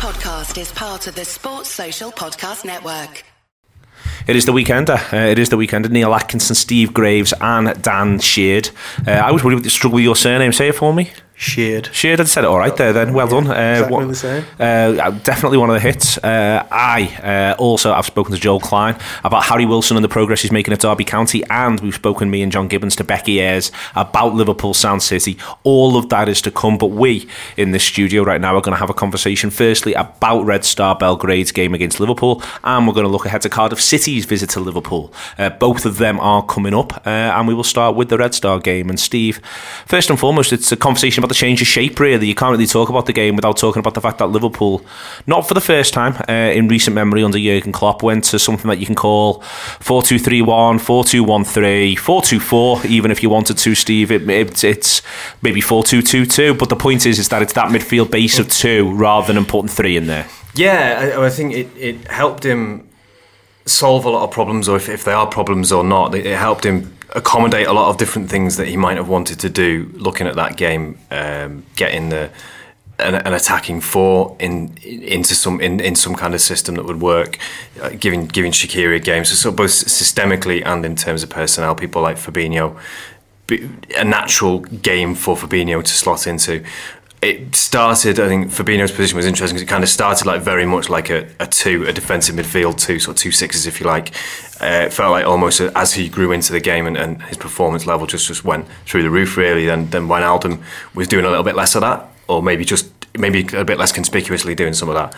podcast is part of the Sports Social Podcast Network. It is the weekender. Uh, it is the weekender. Neil Atkinson, Steve Graves, and Dan Sheard. Uh, I was worried with the struggle with your surname. Say it for me. Sheared. Sheared, I said it all right there then. Well done. Uh, Exactly what- the same. Uh, definitely one of the hits. Uh, I uh, also, I've spoken to Joel Clyne about Harry Wilson and the progress he's making at Derby County, and we've spoken, me and John Gibbons, to Becky Ayres about Liverpool Sound City. All of that is to come, but we in this studio right now are going to have a conversation firstly about Red Star Belgrade's game against Liverpool, and we're going to look ahead to Cardiff City's visit to Liverpool. Uh, both of them are coming up, uh, and we will start with the Red Star game. And Steve, first and foremost, it's a conversation about the change of shape, really. You can't really talk about the game without talking about the fact that Liverpool, not for the first time uh, in recent memory under Jurgen Klopp, went to something that you can call 4 2 3 1, 4 2 1 3, 4 2 4, even if you wanted to, Steve. It, it, it's maybe 4 2 2 2, but the point is, is that it's that midfield base of two rather than putting three in there. Yeah, I, I think it, it helped him solve a lot of problems, or if, if they are problems or not, it helped him accommodate a lot of different things that he might have wanted to do. Looking at that game, um, getting the an, an attacking four in into some in, in some kind of system that would work, uh, giving giving Shaqiri a game. So, so both systemically and in terms of personnel, people like Fabinho, a natural game for Fabinho to slot into. It started, I think Fabinho's position was interesting because it kind of started like very much like a, a two, a defensive midfield two, sort of two sixes if you like. Uh, it felt like almost as he grew into the game and, and his performance level just, just went through the roof really. Then then Wijnaldum was doing a little bit less of that, or maybe just maybe a bit less conspicuously doing some of that.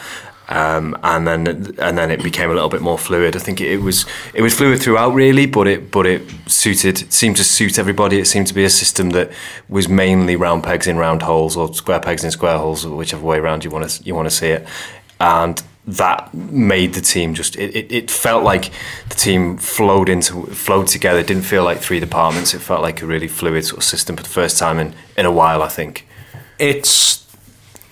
Um, and then and then it became a little bit more fluid. I think it, it was it was fluid throughout really, but it but it suited seemed to suit everybody. It seemed to be a system that was mainly round pegs in round holes or square pegs in square holes, whichever way around you want to you want to see it. And that made the team just it, it, it felt like the team flowed into flowed together. It didn't feel like three departments. It felt like a really fluid sort of system for the first time in, in a while. I think. It's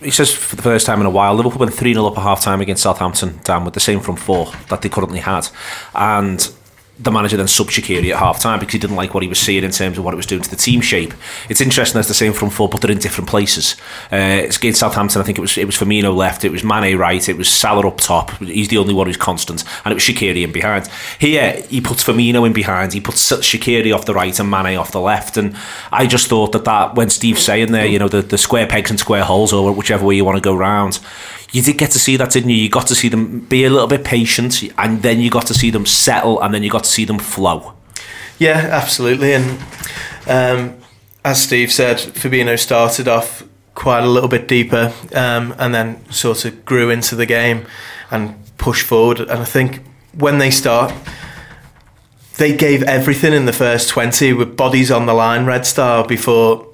he says for the first time in a while, Liverpool went 3 0 up at half time against Southampton, down with the same front four that they currently had. And the manager then subbed Shaqiri at half time because he didn't like what he was seeing in terms of what it was doing to the team shape. It's interesting as the same front four, but they're in different places. Uh, it's against Southampton, I think it was it was Firmino left, it was Mane right, it was Salah up top. He's the only one who's constant, and it was Shaqiri in behind. Here, he puts Firmino in behind, he puts Shaqiri off the right and Mane off the left. And I just thought that, that when Steve's saying there, you know, the, the square pegs and square holes, or whichever way you want to go round, you did get to see that, didn't you? You got to see them be a little bit patient, and then you got to see them settle, and then you got to see them flow. Yeah, absolutely. And um, as Steve said, Fabinho started off quite a little bit deeper um, and then sort of grew into the game and pushed forward. And I think when they start, they gave everything in the first 20 with bodies on the line, Red Star, before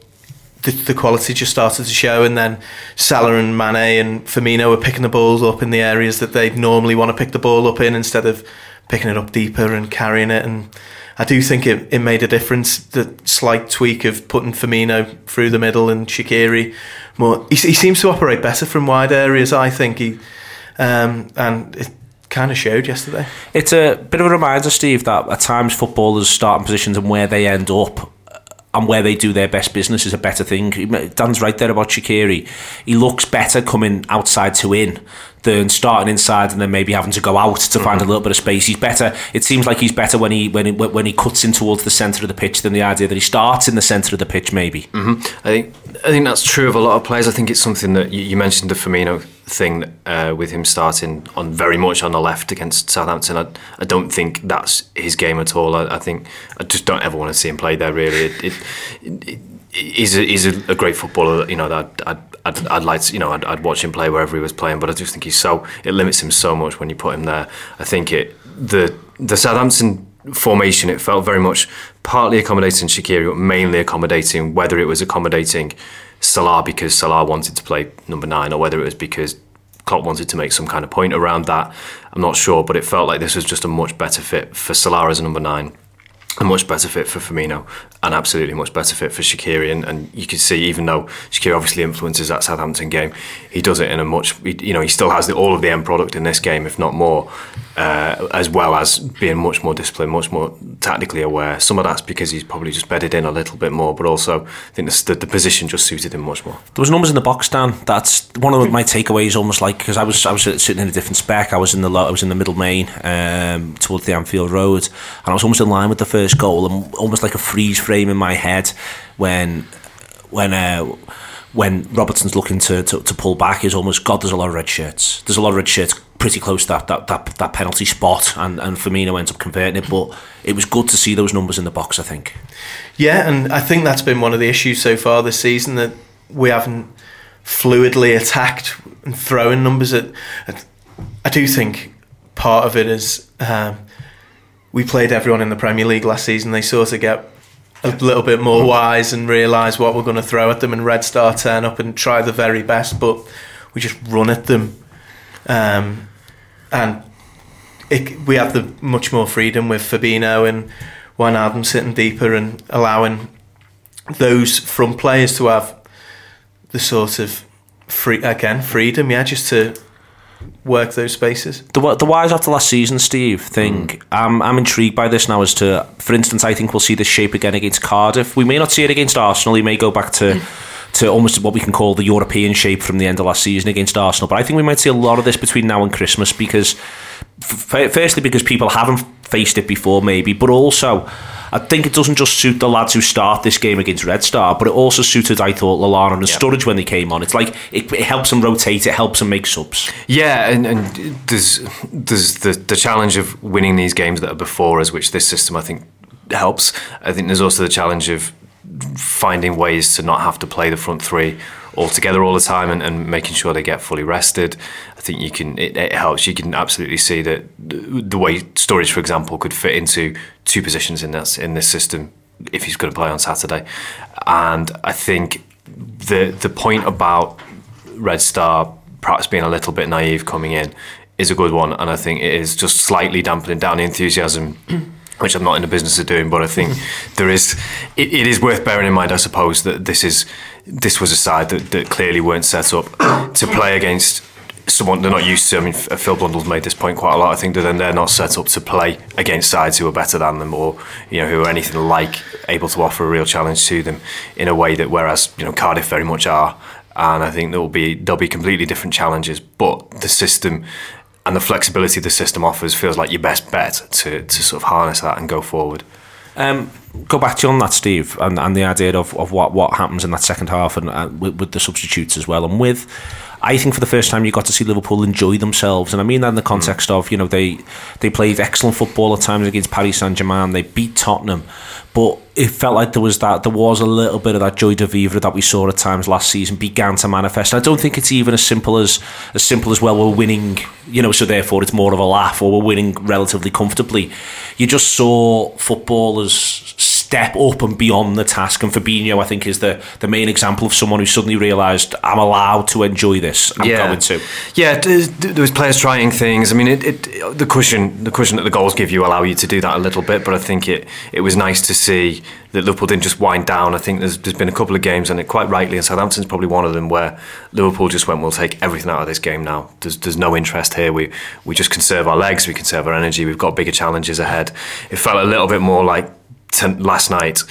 the, the quality just started to show. And then Salah and Mane and Firmino were picking the balls up in the areas that they'd normally want to pick the ball up in instead of picking it up deeper and carrying it. And I do think it, it made a difference. The slight tweak of putting Firmino through the middle and Shaqiri more. He, he seems to operate better from wide areas. I think he, um, and it kind of showed yesterday. It's a bit of a reminder, Steve, that at times footballers' starting positions and where they end up and where they do their best business is a better thing. Dan's right there about Shaqiri. He looks better coming outside to in than starting inside and then maybe having to go out to find a little bit of space. He's better. It seems like he's better when he when he, when he cuts in towards the centre of the pitch than the idea that he starts in the centre of the pitch. Maybe. Mm-hmm. I think I think that's true of a lot of players. I think it's something that you, you mentioned the Firmino thing uh, with him starting on very much on the left against Southampton. I, I don't think that's his game at all. I, I think I just don't ever want to see him play there. Really, it, it, it, he's a, he's a, great footballer. You know that I'd, I'd, I'd like to, you know I'd, I'd watch him play wherever he was playing, but I just think he's so it limits him so much when you put him there. I think it the the Southampton formation it felt very much partly accommodating Shaqiri, but mainly accommodating whether it was accommodating Salah because Salah wanted to play number nine, or whether it was because Klopp wanted to make some kind of point around that. I'm not sure, but it felt like this was just a much better fit for Salah as a number nine a much better fit for Firmino and absolutely much better fit for Shaqiri. And, and you can see, even though Shaqiri obviously influences that Southampton game, he does it in a much, you know, he still has the, all of the end product in this game, if not more. Uh, as well as being much more disciplined, much more tactically aware. Some of that's because he's probably just bedded in a little bit more, but also I think the, the, position just suited him much more. There was numbers in the box, Dan. That's one of my takeaways. Almost like because I was I was sitting in a different spec. I was in the I was in the middle main um, towards the Anfield Road, and I was almost in line with the first goal, and almost like a freeze frame in my head when when. Uh, when Robertson's looking to, to, to pull back is almost God. There's a lot of red shirts. There's a lot of red shirts pretty close to that that, that, that penalty spot, and and Firmino ends up converting it. But it was good to see those numbers in the box. I think. Yeah, and I think that's been one of the issues so far this season that we haven't fluidly attacked and throwing numbers at. at I do think part of it is um, we played everyone in the Premier League last season. They sort of get a little bit more wise and realise what we're going to throw at them, and Red Star turn up and try the very best, but we just run at them, um, and it, we have the much more freedom with Fabinho and Wijnaldum sitting deeper and allowing those front players to have the sort of free again freedom, yeah, just to work those spaces. The, the wise after last season, Steve, thing, mm. I'm, I'm intrigued by this now as to, for instance, I think we'll see this shape again against Cardiff. We may not see it against Arsenal. He may go back to. To almost what we can call the European shape from the end of last season against Arsenal, but I think we might see a lot of this between now and Christmas because, f- firstly, because people haven't faced it before, maybe, but also I think it doesn't just suit the lads who start this game against Red Star, but it also suited, I thought, Lallana and yep. Sturridge when they came on. It's like it, it, helps them rotate, it helps them make subs. Yeah, and, and there's there's the, the challenge of winning these games that are before us, which this system I think helps. I think there's also the challenge of finding ways to not have to play the front three all together all the time and, and making sure they get fully rested. I think you can it, it, helps. You can absolutely see that the way Sturridge, for example, could fit into two positions in this in this system if he's going to play on Saturday. And I think the the point about Red Star perhaps being a little bit naive coming in is a good one, and I think it is just slightly dampening down the enthusiasm which I'm not in the business of doing, but I think hmm. there is. It, it is worth bearing in mind, I suppose, that this is this was a side that, that clearly weren't set up to play against someone they're not used to. I mean, uh, Phil Blundell's made this point quite a lot. I think that then they're not set up to play against sides who are better than them, or you know, who are anything like able to offer a real challenge to them in a way that whereas you know Cardiff very much are. And I think there will be there'll be completely different challenges, but the system and the flexibility the system offers feels like your best bet to, to sort of harness that and go forward. Um, go back to you on that, Steve, and, and the idea of, of what, what happens in that second half and uh, with, with the substitutes as well, and with I think for the first time you got to see Liverpool enjoy themselves, and I mean that in the context mm. of you know they they played excellent football at times against Paris Saint Germain, they beat Tottenham, but it felt like there was that there was a little bit of that joie de vivre that we saw at times last season began to manifest. And I don't think it's even as simple as as simple as well we're winning, you know, so therefore it's more of a laugh or we're winning relatively comfortably. You just saw footballers step up and beyond the task. And Fabinho, I think, is the, the main example of someone who suddenly realised I'm allowed to enjoy this. I'm yeah. going to. Yeah, there was players trying things. I mean, it, it, the cushion the cushion that the goals give you allow you to do that a little bit. But I think it it was nice to see that Liverpool didn't just wind down. I think there's, there's been a couple of games, and it quite rightly, and Southampton's probably one of them, where Liverpool just went, "We'll take everything out of this game now. There's, there's no interest here. We we just conserve our legs, we conserve our energy. We've got bigger challenges ahead." It felt a little bit more like last night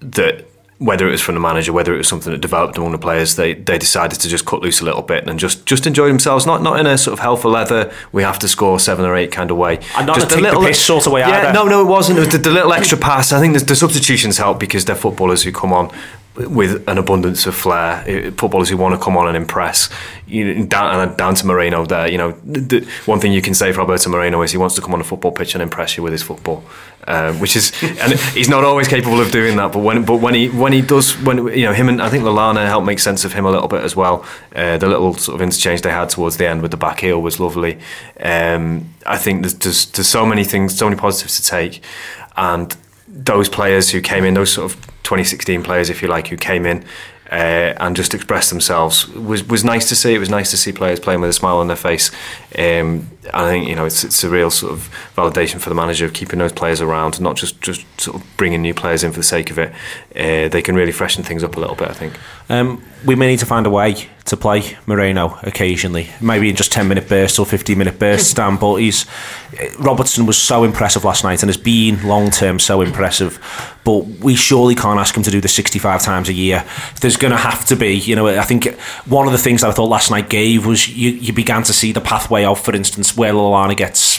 that whether it was from the manager, whether it was something that developed among the players, they they decided to just cut loose a little bit and just just enjoy themselves. Not not in a sort of hell for leather. We have to score seven or eight kind of way. And not just a little the piss sort of way. Yeah, either. no, no, it wasn't. It was the, the little extra pass. I think the, the substitutions help because they're footballers who come on with an abundance of flair, footballers who want to come on and impress. You down, down to Moreno there, you know, the, one thing you can say for Alberto Moreno is he wants to come on a football pitch and impress you with his football, um, which is, and he's not always capable of doing that. But when, but when he when he does, when you know him and I think Lallana helped make sense of him a little bit as well. Uh, the little sort of interchange they had towards the end with the back heel was lovely. Um, I think there's, there's there's so many things, so many positives to take, and those players who came in, those sort of 2016 players, if you like, who came in uh, and just expressed themselves was was nice to see. It was nice to see players playing with a smile on their face. Um, I think you know it's it's a real sort of validation for the manager of keeping those players around, not just just sort of bringing new players in for the sake of it. Uh, they can really freshen things up a little bit, I think. Um, we may need to find a way to play Moreno occasionally, maybe in just ten minute bursts or fifteen minute bursts. Dan, but he's Robertson was so impressive last night and has been long term so impressive. But we surely can't ask him to do this sixty five times a year. There's going to have to be, you know. I think one of the things that I thought last night gave was you, you began to see the pathway of, For instance, where Lallana gets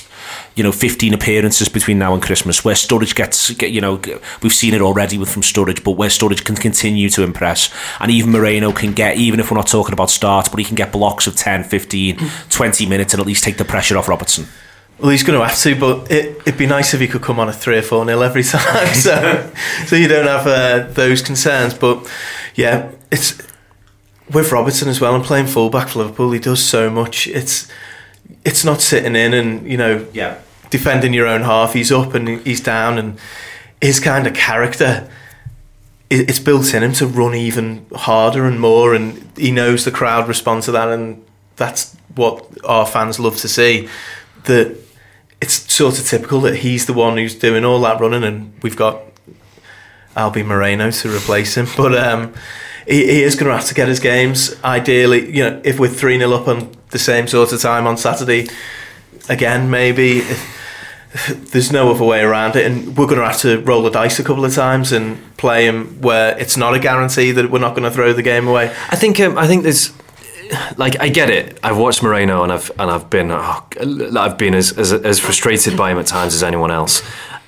you know 15 appearances between now and Christmas where Sturridge gets get, you know we've seen it already with from Sturridge but where Sturridge can continue to impress and even Moreno can get even if we're not talking about starts but he can get blocks of 10 15 20 minutes and at least take the pressure off Robertson well, he's going to have to, but it, it'd be nice if he could come on a three or four nil every time, so so you don't have uh, those concerns. But yeah, it's with Robertson as well and playing fullback for Liverpool. He does so much. It's it's not sitting in and you know yeah defending your own half. He's up and he's down, and his kind of character. It's built in him to run even harder and more, and he knows the crowd respond to that, and that's what our fans love to see. That it's sort of typical that he's the one who's doing all that running, and we've got Albi Moreno to replace him. But um, he, he, is going to have to get his games. Ideally, you know, if we're 3 0 up on the same sort of time on Saturday, again, maybe. There's no other way around it, and we're going to have to roll the dice a couple of times and play him where it's not a guarantee that we're not going to throw the game away. I think um, I think there's like I get it. I've watched Moreno and I've and I've been oh, I've been as, as as frustrated by him at times as anyone else.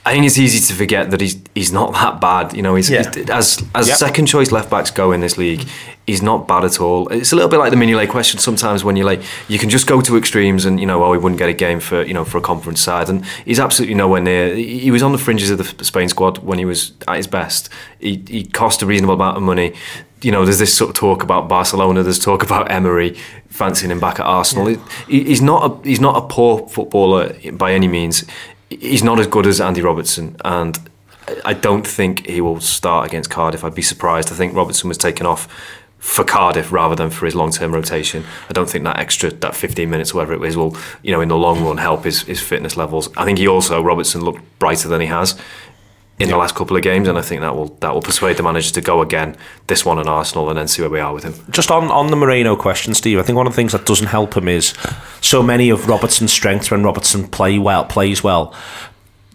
I think it's easy to forget that he's he's not that bad. You know, he's, yeah. he's as as yep. second choice left backs go in this league, he's not bad at all. It's a little bit like the Mignolet question sometimes when you're like you can just go to extremes and you know oh he wouldn't get a game for you know for a conference side and he's absolutely nowhere near. He was on the fringes of the Spain squad when he was at his best. He he cost a reasonable amount of money. You know, there's this sort of talk about Barcelona. There's talk about Emery fancying him back at Arsenal. Yeah. He, he's not a he's not a poor footballer by any means he's not as good as Andy Robertson, and I don't think he will start against Cardiff. I'd be surprised. I think Robertson was taken off for Cardiff rather than for his long-term rotation. I don't think that extra that 15 minutes, whatever it is, will you know in the long run help his, his fitness levels. I think he also Robertson looked brighter than he has in yeah. the last couple of games, and I think that will that will persuade the manager to go again this one on Arsenal and then see where we are with him. Just on on the Moreno question, Steve, I think one of the things that doesn't help him is so many of Robertson's strengths when Robertson play well plays well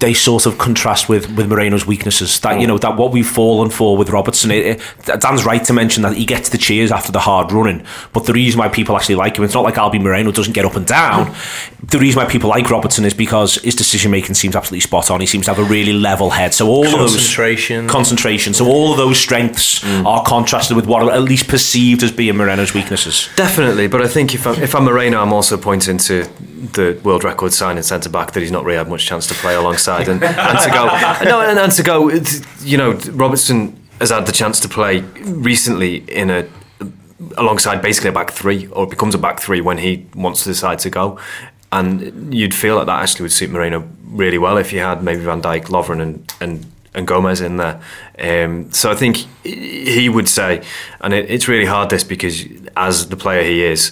they sort of contrast with with Moreno's weaknesses. That you know that what we've fallen for with Robertson. It, it, Dan's right to mention that he gets the cheers after the hard running, but the reason why people actually like him, it's not like Albi Moreno doesn't get up and down. the reason why people like Robertson is because his decision making seems absolutely spot on. He seems to have a really level head. So all concentration, of those concentration. So all of those strengths mm. are contrasted with what are at least perceived as being Moreno's weaknesses. Definitely, but I think if I'm, if I'm Moreno, I'm also pointing to the world record signing centre back that he's not really had much chance to play alongside and, and to go no and, and to go you know Robertson has had the chance to play recently in a alongside basically a back three or becomes a back three when he wants to decide to go and you'd feel like that actually would suit Moreno really well if you had maybe Van Dijk, Lovren and and and Gomez in there. Um, so I think he would say, and it, it's really hard this because as the player he is,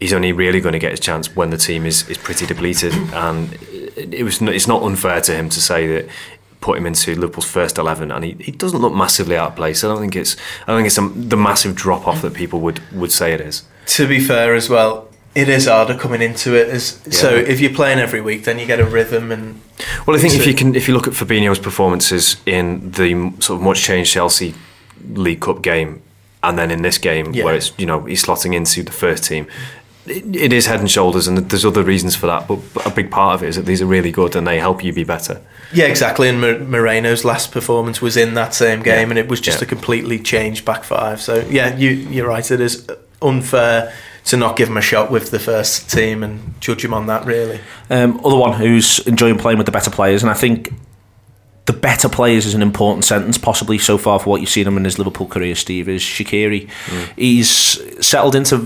he's only really going to get his chance when the team is, is pretty depleted. And it was it's not unfair to him to say that put him into Liverpool's first eleven, and he, he doesn't look massively out of place. I don't think it's I don't think it's a, the massive drop off that people would would say it is. To be fair, as well, it is harder coming into it. As, yeah. So if you're playing every week, then you get a rhythm and. Well, I think if you can, if you look at Fabinho's performances in the sort of much changed Chelsea League Cup game, and then in this game yeah. where it's you know he's slotting into the first team, it is head and shoulders, and there's other reasons for that. But a big part of it is that these are really good, and they help you be better. Yeah, exactly. And Moreno's last performance was in that same game, yeah. and it was just yeah. a completely changed back five. So yeah, you you're right. It is unfair to not give him a shot with the first team and judge him on that. Really. Um, other one who's enjoying playing with the better players, and I think the better players is an important sentence, possibly so far for what you've seen him in his Liverpool career. Steve is Shaqiri. Mm. He's settled into.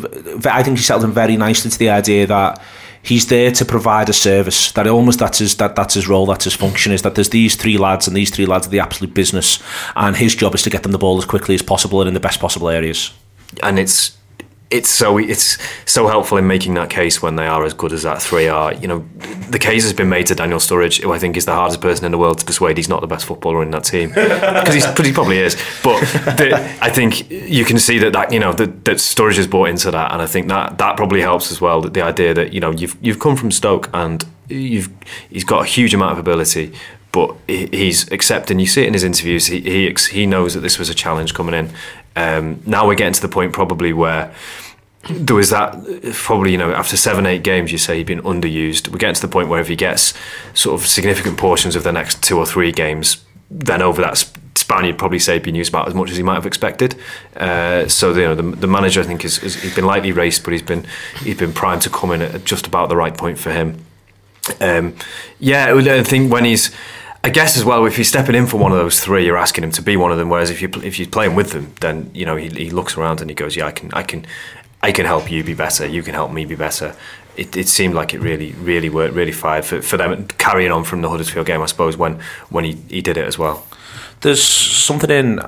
I think he settled in very nicely to the idea that he's there to provide a service. That almost that's his that that's his role. That's his function. Is that there's these three lads and these three lads are the absolute business, and his job is to get them the ball as quickly as possible and in the best possible areas. And it's it's so it's so helpful in making that case when they are as good as that three are. You know, the case has been made to Daniel Sturridge, who I think is the hardest person in the world to persuade he's not the best footballer in that team because he's he probably is. But the, I think you can see that that you know that, that Sturridge has bought into that, and I think that that probably helps as well. That the idea that you know you've you've come from Stoke and you've he's got a huge amount of ability, but he's accepting. You see it in his interviews. He he he knows that this was a challenge coming in. Um, now we're getting to the point probably where there was that probably you know after seven eight games you say he'd been underused. We're getting to the point where if he gets sort of significant portions of the next two or three games, then over that span you'd probably say he'd been used about as much as he might have expected. Uh, so you know the, the manager I think is, is he's been lightly raced, but he's been he's been primed to come in at just about the right point for him. Um, yeah, I think when he's, I guess as well, if he's stepping in for one of those three, you're asking him to be one of them. Whereas if you if you're playing with them, then you know he, he looks around and he goes, yeah, I can I can I can help you be better. You can help me be better. It, it seemed like it really, really worked, really fired for, for them carrying on from the Huddersfield game, I suppose, when when he, he did it as well. There's something in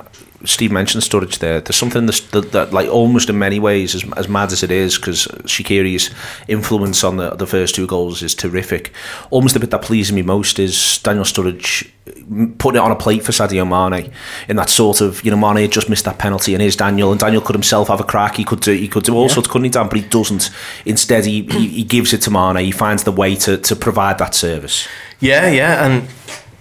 Steve mentioned Sturridge there. There's something that, that, like, almost in many ways, as, as mad as it is, because Shaqiri's influence on the, the first two goals is terrific. Almost the bit that pleases me most is Daniel Sturridge mm, putting it on a plate for Sadio Mane in that sort of, you know, Mane had just missed that penalty and here's Daniel, and Daniel could himself have a crack. He could do, he could do all yeah. sorts, couldn't he, Dan? But he doesn't. Instead, he, he, he gives it to Mane. He finds the way to, to provide that service. Yeah, yeah, and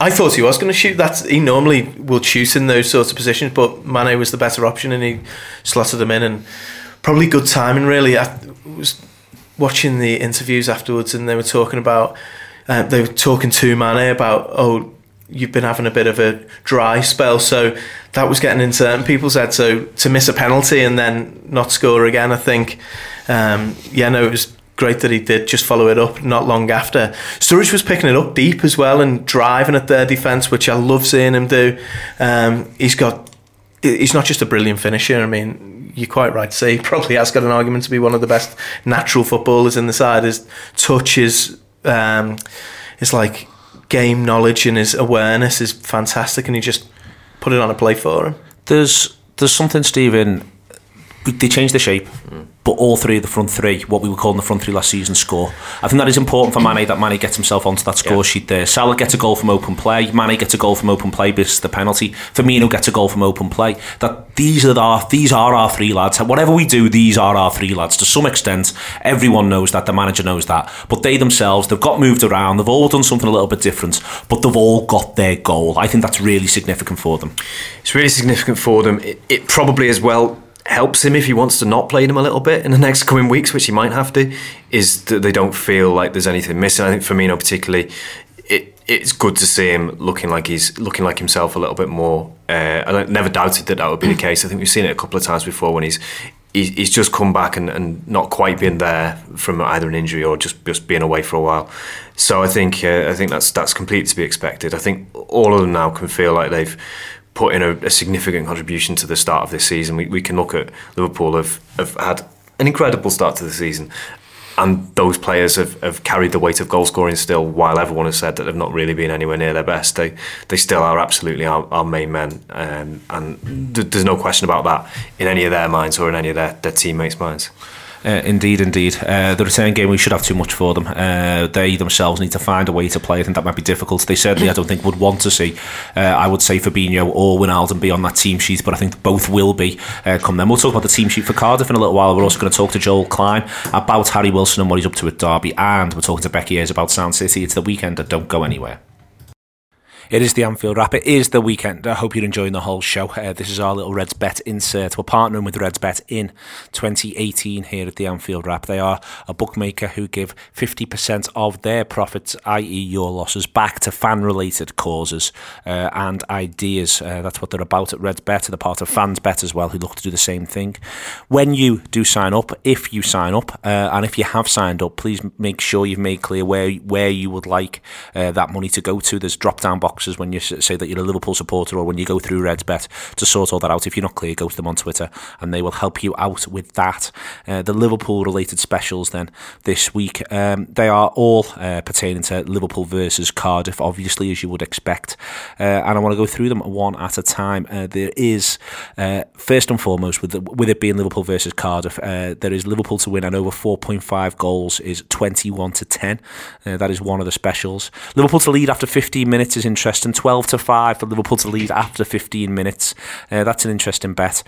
I thought he was going to shoot that. He normally will shoot in those sorts of positions, but Mane was the better option and he slotted them in. And probably good timing, really. I was watching the interviews afterwards and they were talking about, uh, they were talking to Mane about, oh, you've been having a bit of a dry spell. So that was getting into people's heads. So to miss a penalty and then not score again, I think, um, yeah, no, it was great that he did just follow it up not long after. Sturridge was picking it up deep as well and driving at their defence, which I love seeing him do. Um, he's got, he's not just a brilliant finisher. I mean, you're quite right to say he probably has got an argument to be one of the best natural footballers in the side. His touch is, um, his like game knowledge and his awareness is fantastic, and he just put it on a play for him. There's there's something, Stephen. They changed the shape. Mm but all three of the front three, what we were calling the front three last season, score. I think that is important for Mane that Mane gets himself onto that score yeah. sheet there. Salah gets a goal from open play, Mane gets a goal from open play, misses the penalty. Firmino gets a goal from open play. That these are our these are our three lads. Whatever we do, these are our three lads. To some extent, everyone knows that. The manager knows that, but they themselves they've got moved around. They've all done something a little bit different, but they've all got their goal. I think that's really significant for them. It's really significant for them. It, it probably as well helps him if he wants to not play them a little bit in the next coming weeks, which he might have to, is that they don't feel like there's anything missing. I think Firmino particularly, it it's good to see him looking like he's looking like himself a little bit more. Uh, I never doubted that that would be the case. I think we've seen it a couple of times before when he's he's just come back and, and not quite been there from either an injury or just, just being away for a while. So I think uh, I think that's that's completely to be expected. I think all of them now can feel like they've put in a, a, significant contribution to the start of this season. We, we can look at Liverpool have, have had an incredible start to the season. And those players have, have carried the weight of goal scoring still, while everyone has said that they've not really been anywhere near their best. They they still are absolutely our, our main men, um, and th- there's no question about that in any of their minds or in any of their, their teammates' minds. Uh, indeed, indeed. Uh, the return game, we should have too much for them. Uh, they themselves need to find a way to play. I think that might be difficult. They certainly, I don't think, would want to see, uh, I would say, Fabinho or Wijnaldum be on that team sheet, but I think both will be uh, come then. We'll talk about the team sheet for Cardiff in a little while. We're also going to talk to Joel Clyne about Harry Wilson and what he's up to at Derby, and we're talking to Becky Ayres about Sound City. It's the weekend, don't go anywhere. It is the Anfield Wrap. It is the weekend. I hope you're enjoying the whole show. Uh, this is our little Reds Bet insert. We're partnering with Reds Bet in 2018 here at the Anfield Wrap. They are a bookmaker who give 50% of their profits, i.e., your losses, back to fan related causes uh, and ideas. Uh, that's what they're about at Reds Bet. They're part of Fans Bet as well, who look to do the same thing. When you do sign up, if you sign up, uh, and if you have signed up, please make sure you've made clear where, where you would like uh, that money to go to. There's drop down box boxes when you say that you're a Liverpool supporter or when you go through Redsbet to sort all that out. If you're not clear, go to them on Twitter and they will help you out with that. Uh, the Liverpool related specials then this week, um, they are all uh, pertaining to Liverpool versus Cardiff, obviously, as you would expect. Uh, and I want to go through them one at a time. Uh, there is, uh, first and foremost, with, the, with it being Liverpool versus Cardiff, uh, there is Liverpool to win and over 4.5 goals is 21 to 10. that is one of the specials. Liverpool to lead after 15 minutes is interesting. 12 to 5 for Liverpool to lead after 15 minutes. that's an interesting bet,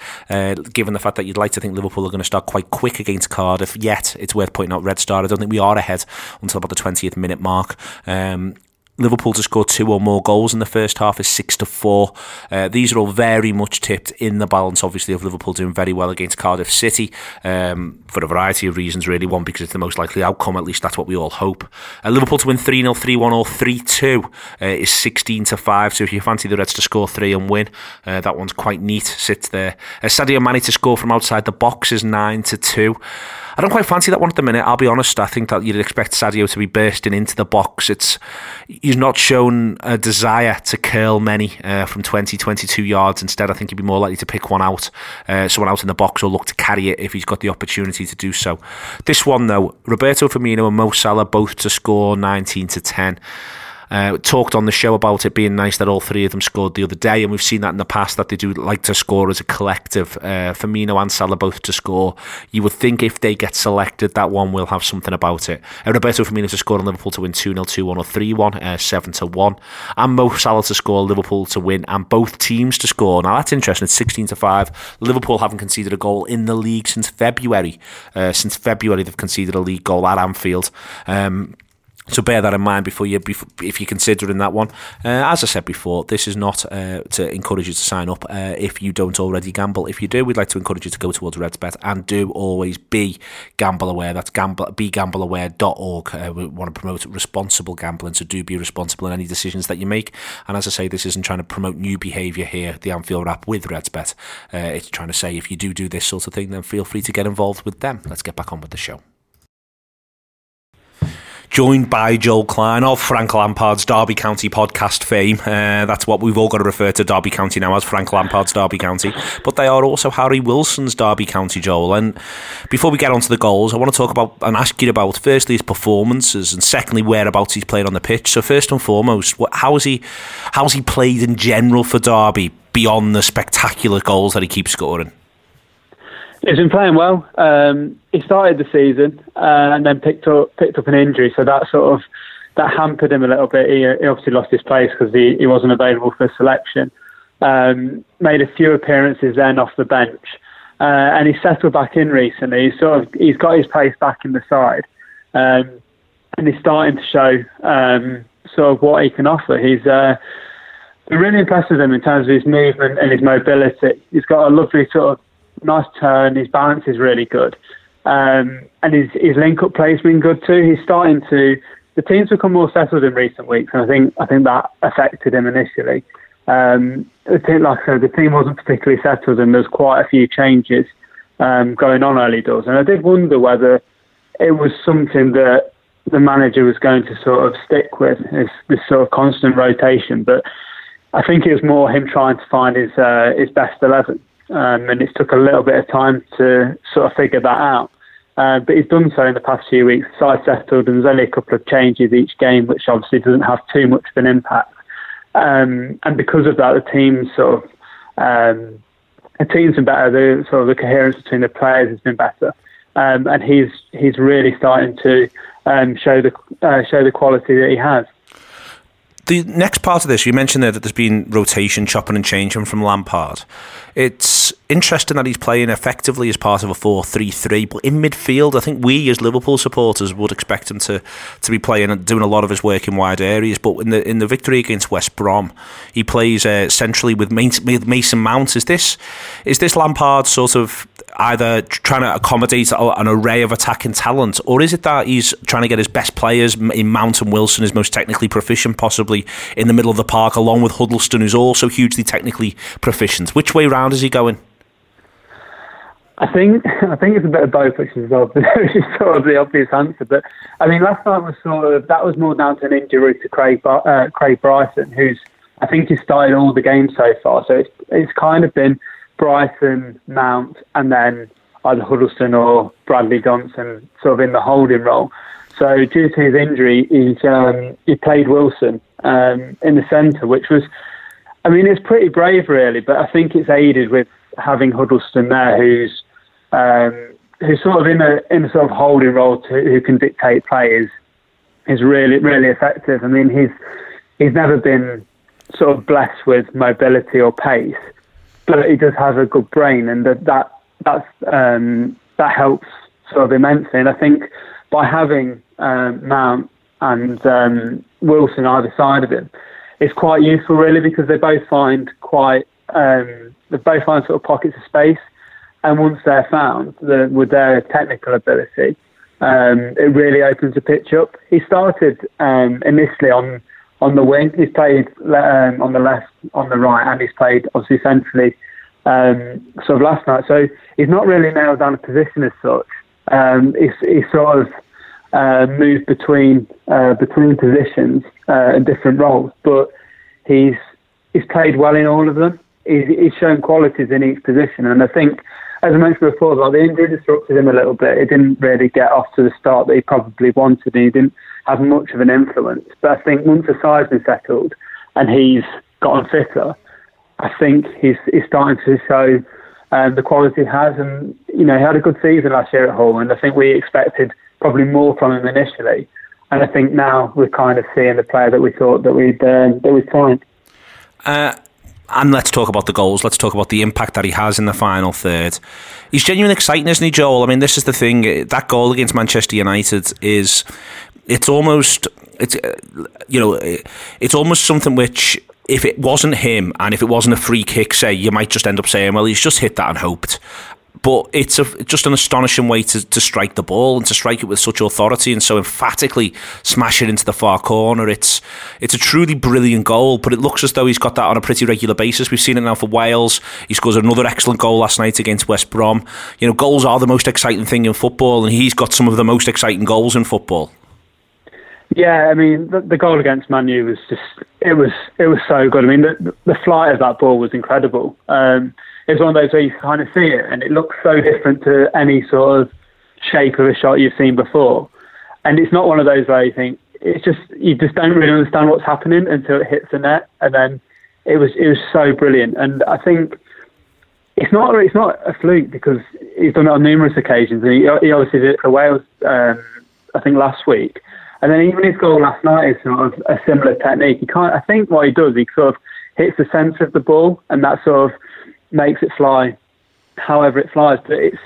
given the fact that you'd like to think Liverpool are going to start quite quick against Cardiff. Yet, it's worth pointing out Red Star. I don't think we are ahead until about the 20th minute mark. Um, Liverpool to score two or more goals in the first half is six to four. Uh, these are all very much tipped in the balance, obviously, of Liverpool doing very well against Cardiff City um, for a variety of reasons, really. One, because it's the most likely outcome, at least that's what we all hope. Uh, Liverpool to win 3 0, 3 1, or 3 2 uh, is 16 to 5. So if you fancy the Reds to score three and win, uh, that one's quite neat, sits there. Uh, Sadio Mane to score from outside the box is 9 to 2. I don't quite fancy that one at the minute. I'll be honest. I think that you'd expect Sadio to be bursting into the box. It's he's not shown a desire to curl many uh, from 20, 22 yards. Instead, I think he'd be more likely to pick one out, uh, someone out in the box, or look to carry it if he's got the opportunity to do so. This one though, Roberto Firmino and Mo Salah both to score 19 to 10. Uh, talked on the show about it being nice that all three of them scored the other day, and we've seen that in the past that they do like to score as a collective. Uh, Firmino and Salah both to score. You would think if they get selected, that one will have something about it. Uh, Roberto Firmino to score on Liverpool to win 2 0, 2 1, or 3 1, uh, 7 to 1. And Mo Salah to score Liverpool to win, and both teams to score. Now that's interesting. It's 16 to 5. Liverpool haven't conceded a goal in the league since February. Uh, since February, they've conceded a league goal at Anfield. Um, so bear that in mind before you, if you're considering that one. Uh, as I said before, this is not uh, to encourage you to sign up uh, if you don't already gamble. If you do, we'd like to encourage you to go towards RedsBet and do always be gamble aware. That's gamble, begambleaware.org. Uh, we want to promote responsible gambling, so do be responsible in any decisions that you make. And as I say, this isn't trying to promote new behaviour here, the Anfield Wrap with RedsBet. Uh, it's trying to say if you do do this sort of thing, then feel free to get involved with them. Let's get back on with the show joined by Joel Clyne of Frank Lampard's Derby County podcast fame. Uh, that's what we've all got to refer to Derby County now as Frank Lampard's Derby County. But they are also Harry Wilson's Derby County, Joel. And before we get on to the goals, I want to talk about and ask you about firstly his performances and secondly whereabouts he's played on the pitch. So first and foremost, how has he how's he played in general for Derby beyond the spectacular goals that he keeps scoring? He's been playing well. Um, he started the season uh, and then picked up picked up an injury, so that sort of that hampered him a little bit. He, he obviously lost his place because he, he wasn't available for selection. Um, made a few appearances then off the bench, uh, and he settled back in recently. He's sort of he's got his place back in the side, um, and he's starting to show um, sort of what he can offer. He's uh, really impressed with him in terms of his movement and his mobility. He's got a lovely sort of nice turn. His balance is really good. Um, and his, his link up play has been good too. He's starting to, the team's become more settled in recent weeks, and I think I think that affected him initially. Um, the team, like I said, the team wasn't particularly settled, and there's quite a few changes um, going on early doors. And I did wonder whether it was something that the manager was going to sort of stick with, this, this sort of constant rotation. But I think it was more him trying to find his uh, his best eleven um, and it's took a little bit of time to sort of figure that out. Uh, but he's done so in the past few weeks. Side settled, and there's only a couple of changes each game, which obviously doesn't have too much of an impact. Um, and because of that, the team's sort of um, the team's been better. The sort of the coherence between the players has been better, um, and he's he's really starting to um, show the uh, show the quality that he has the next part of this, you mentioned there that there's been rotation, chopping and changing from Lampard. It's interesting that he's playing effectively as part of a 4 3 3, but in midfield, I think we as Liverpool supporters would expect him to, to be playing and doing a lot of his work in wide areas. But in the in the victory against West Brom, he plays uh, centrally with Mason Mount. Is this, is this Lampard sort of either trying to accommodate an array of attacking talent, or is it that he's trying to get his best players in Mount and Wilson, his most technically proficient, possibly in the middle of the park, along with Huddlestone, who's also hugely technically proficient? Which way round is he going? I think I think it's a bit of both, which is, is sort of the obvious answer. But I mean, last night was sort of that was more down to an injury to Craig uh, Craig Bryson, who's I think he's started all the games so far. So it's it's kind of been Bryson, Mount, and then either Huddlestone or Bradley Johnson sort of in the holding role. So due to his injury, he's um, he played Wilson um, in the centre, which was, I mean, it's pretty brave really, but I think it's aided with having Huddlestone there, who's um, who's sort of in a in a sort of holding role to, who can dictate plays, is really really effective. I mean, he's he's never been sort of blessed with mobility or pace, but he does have a good brain, and that that that's um, that helps sort of immensely. And I think by having um, Mount and um, Wilson either side of him, it's quite useful really because they both find quite um, they both find sort of pockets of space, and once they're found, the, with their technical ability, um, it really opens the pitch up. He started um, initially on on the wing. He's played um, on the left, on the right, and he's played obviously centrally um, sort of last night. So he's not really nailed down a position as such. Um, he's, he's sort of uh, moved between uh, between positions uh, and different roles, but he's he's played well in all of them. He's, he's shown qualities in each position, and I think. As I mentioned before, like the injury disrupted him a little bit. It didn't really get off to the start that he probably wanted, and he didn't have much of an influence. But I think once the side's been settled and he's gotten fitter, I think he's, he's starting to show um, the quality he has. And, you know, he had a good season last year at home, and I think we expected probably more from him initially. And I think now we're kind of seeing the player that we thought that we'd, uh, that we'd find. Uh, and let's talk about the goals. Let's talk about the impact that he has in the final third. He's genuinely exciting, isn't he, Joel? I mean, this is the thing. That goal against Manchester United is it's almost it's you know it's almost something which if it wasn't him and if it wasn't a free kick say you might just end up saying well he's just hit that and hoped but it's a, just an astonishing way to, to strike the ball and to strike it with such authority and so emphatically smash it into the far corner. It's it's a truly brilliant goal, but it looks as though he's got that on a pretty regular basis. We've seen it now for Wales. He scores another excellent goal last night against West Brom. You know, goals are the most exciting thing in football, and he's got some of the most exciting goals in football. Yeah, I mean the, the, goal against Man U was just it was it was so good. I mean the the flight of that ball was incredible. Um, it's one of those where you kind of see it and it looks so different to any sort of shape of a shot you've seen before, and it's not one of those where you think it's just you just don't really understand what's happening until it hits the net, and then it was it was so brilliant. And I think it's not it's not a fluke because he's done it on numerous occasions, and he, he obviously did it for Wales. Um, I think last week and then even his goal last night is sort of a similar technique. He can't. I think what he does, he sort of hits the centre of the ball, and that sort of makes it fly, however it flies. But it's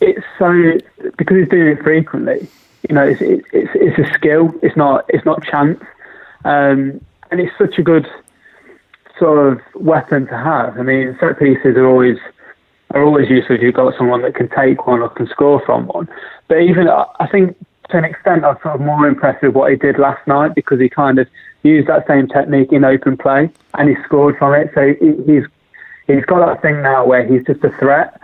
it's so because he's doing it frequently. You know, it's it's it's a skill. It's not it's not chance, um, and it's such a good sort of weapon to have. I mean, set pieces are always are always useful if you've got someone that can take one or can score from one. But even I think to an extent, I was sort of more impressed with what he did last night because he kind of used that same technique in open play and he scored from it. So he's he's got that thing now where he's just a threat,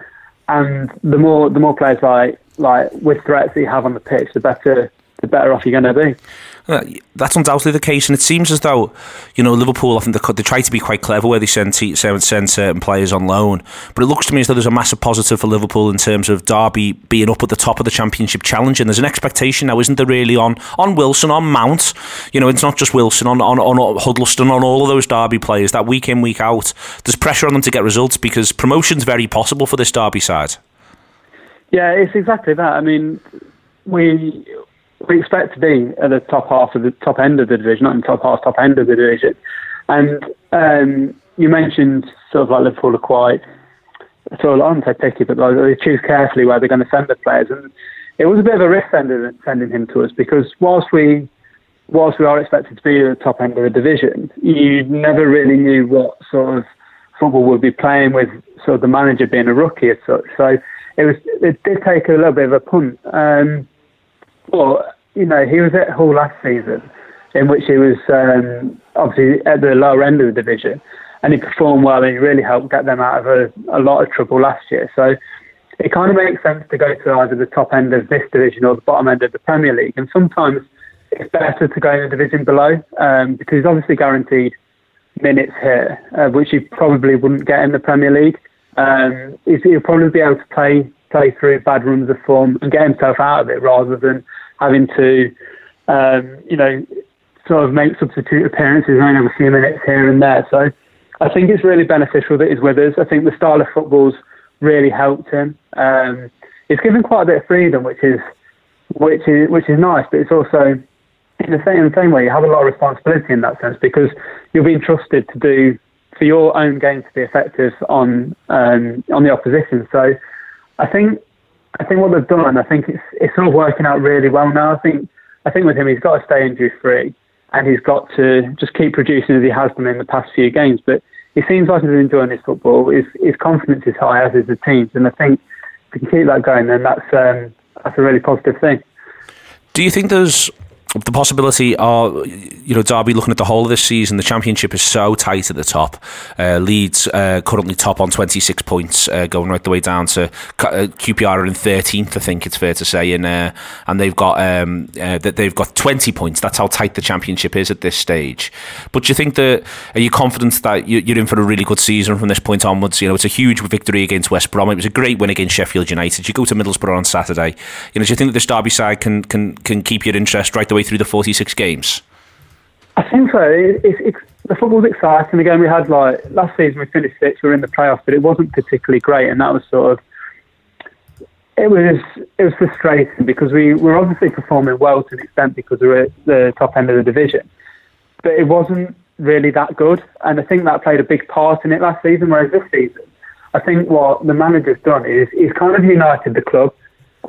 and the more the more players like like with threats that you have on the pitch, the better the better off you're going to be. Uh, that's undoubtedly the case, and it seems as though you know Liverpool. I think they, they try to be quite clever where they send send certain players on loan, but it looks to me as though there's a massive positive for Liverpool in terms of Derby being up at the top of the Championship challenge, and there's an expectation now, isn't there, really on on Wilson, on Mount. You know, it's not just Wilson, on on on Huddlestone, on all of those Derby players that week in week out. There's pressure on them to get results because promotion's very possible for this Derby side. Yeah, it's exactly that. I mean, we we expect to be at the top half of the top end of the division, not in the top half, top end of the division. And um, you mentioned sort of like Liverpool are quite sort of don't say picky, but like they choose carefully where they're going to send the players. And it was a bit of a risk sending sending him to us because whilst we whilst we are expected to be at the top end of the division, you never really knew what sort of football we'd be playing with sort of the manager being a rookie as such. So it was it did take a little bit of a punt. Um, you know, he was at Hull last season, in which he was um, obviously at the lower end of the division, and he performed well and he really helped get them out of a, a lot of trouble last year. So it kind of makes sense to go to either the top end of this division or the bottom end of the Premier League. And sometimes it's better to go in a division below um, because he's obviously guaranteed minutes here, uh, which he probably wouldn't get in the Premier League. Um, he'll probably be able to play play through bad runs of form and get himself out of it rather than having to, um, you know, sort of make substitute appearances and only have a few minutes here and there. So I think it's really beneficial that he's with us. I think the style of football's really helped him. Um, it's given quite a bit of freedom, which is which is which is nice, but it's also in the same, in the same way you have a lot of responsibility in that sense because you're being trusted to do for your own game to be effective on um, on the opposition. So I think I think what they've done, I think it's it's all working out really well now. I think I think with him, he's got to stay injury free, and he's got to just keep producing as he has done in the past few games. But he seems like he's enjoying his football. His his confidence is high, as is the team's, and I think if we can keep that going, then that's um, that's a really positive thing. Do you think there's the possibility of you know Derby looking at the whole of this season, the championship is so tight at the top. Uh, Leeds uh, currently top on 26 points, uh, going right the way down to uh, QPR are in 13th, I think it's fair to say, and uh, and they've got um, uh, that they've got 20 points. That's how tight the championship is at this stage. But do you think that are you confident that you're in for a really good season from this point onwards? You know, it's a huge victory against West Brom. It was a great win against Sheffield United. You go to Middlesbrough on Saturday. You know, do you think that this Derby side can can can keep your interest right the way through the 46 games? I think so. It, it, it, the football's exciting. Again, we had like last season we finished sixth, we were in the playoffs, but it wasn't particularly great, and that was sort of it was it was frustrating because we were obviously performing well to an extent because we were at the top end of the division, but it wasn't really that good, and I think that played a big part in it last season. Whereas this season, I think what the manager's done is he's kind of united the club.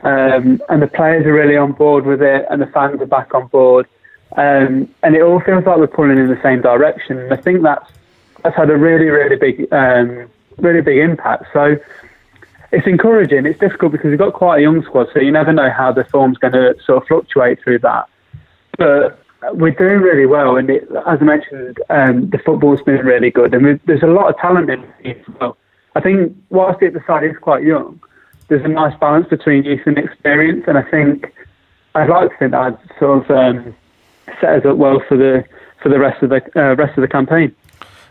Um, and the players are really on board with it, and the fans are back on board, um, and it all feels like we're pulling in the same direction. And I think that's that's had a really, really big, um, really big impact. So it's encouraging. It's difficult because we've got quite a young squad, so you never know how the form's going to sort of fluctuate through that. But we're doing really well, and it, as I mentioned, um, the football's been really good, and there's a lot of talent in it as well. I think whilst the side is quite young, there's a nice balance between youth and experience, and I think I'd like to think that I'd sort of um, set us up well for the for the rest of the uh, rest of the campaign.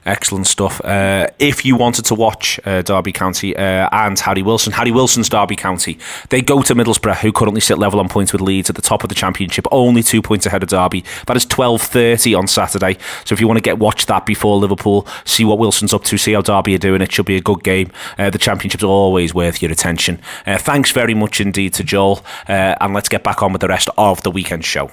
Excellent stuff. Uh, if you wanted to watch uh, Derby County uh, and Harry Wilson, Harry Wilson's Derby County, they go to Middlesbrough, who currently sit level on points with Leeds at the top of the Championship, only two points ahead of Derby. That is twelve thirty on Saturday. So if you want to get watch that before Liverpool, see what Wilson's up to, see how Derby are doing, it should be a good game. Uh, the Championship's always worth your attention. Uh, thanks very much indeed to Joel, uh, and let's get back on with the rest of the weekend show.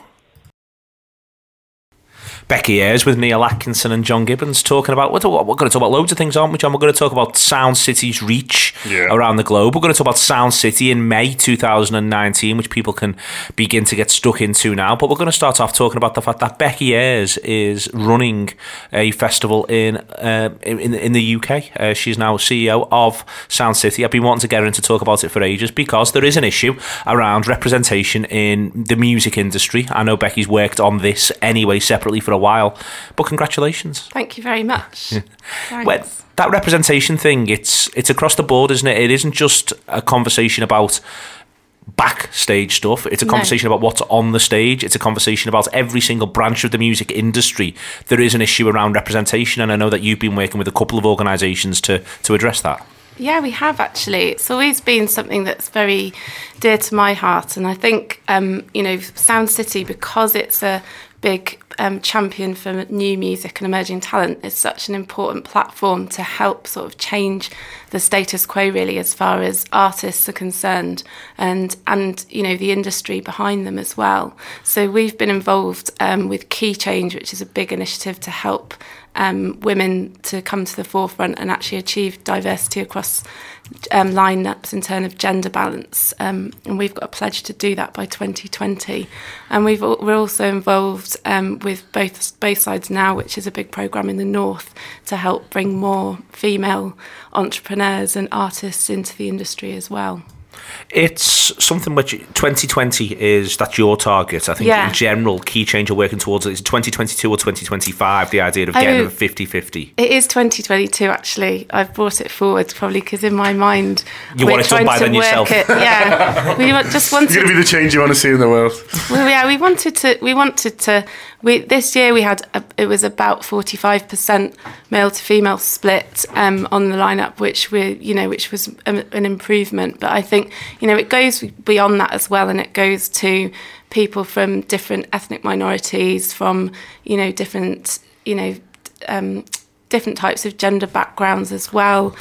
Becky Ayres with Neil Atkinson and John Gibbons talking about we're, we're going to talk about loads of things, aren't we, John? We're going to talk about Sound City's reach yeah. around the globe. We're going to talk about Sound City in May 2019, which people can begin to get stuck into now. But we're going to start off talking about the fact that Becky Ayres is running a festival in uh, in, in the UK. Uh, she's now CEO of Sound City. I've been wanting to get her in to talk about it for ages because there is an issue around representation in the music industry. I know Becky's worked on this anyway separately for a while. But congratulations. Thank you very much. well, that representation thing, it's it's across the board, isn't it? It isn't just a conversation about backstage stuff. It's a conversation no. about what's on the stage. It's a conversation about every single branch of the music industry. There is an issue around representation, and I know that you've been working with a couple of organisations to to address that. Yeah, we have actually. It's always been something that's very dear to my heart, and I think um, you know Sound City because it's a big um, champion for new music and emerging talent is such an important platform to help sort of change the status quo really as far as artists are concerned and and you know the industry behind them as well. So we've been involved um, with Keychange which is a big initiative to help um, women to come to the forefront and actually achieve diversity across um, lineups in terms of gender balance. Um, and we've got a pledge to do that by 2020. And we've, we're also involved um, with both, both sides now, which is a big programme in the north to help bring more female entrepreneurs and artists into the industry as well. It's something which 2020 is that's your target. I think Yeah. in general, Keychange you're working towards is 2022 or 2025. The idea of getting Oh. a 50-50. It is 2022 actually. I've brought it forward probably because in my mind You we're want it done trying by to then work yourself. it. Yeah, we just wanted. It's going to be the change you want to see in the world. Well, yeah, we wanted to. We wanted to. We this year we had a, it was about forty five percent male to female split um, on the lineup, which we you know which was a, an improvement. But I think you know it goes beyond that as well, and it goes to people from different ethnic minorities, from you know different you know. Um, different types of gender backgrounds as well,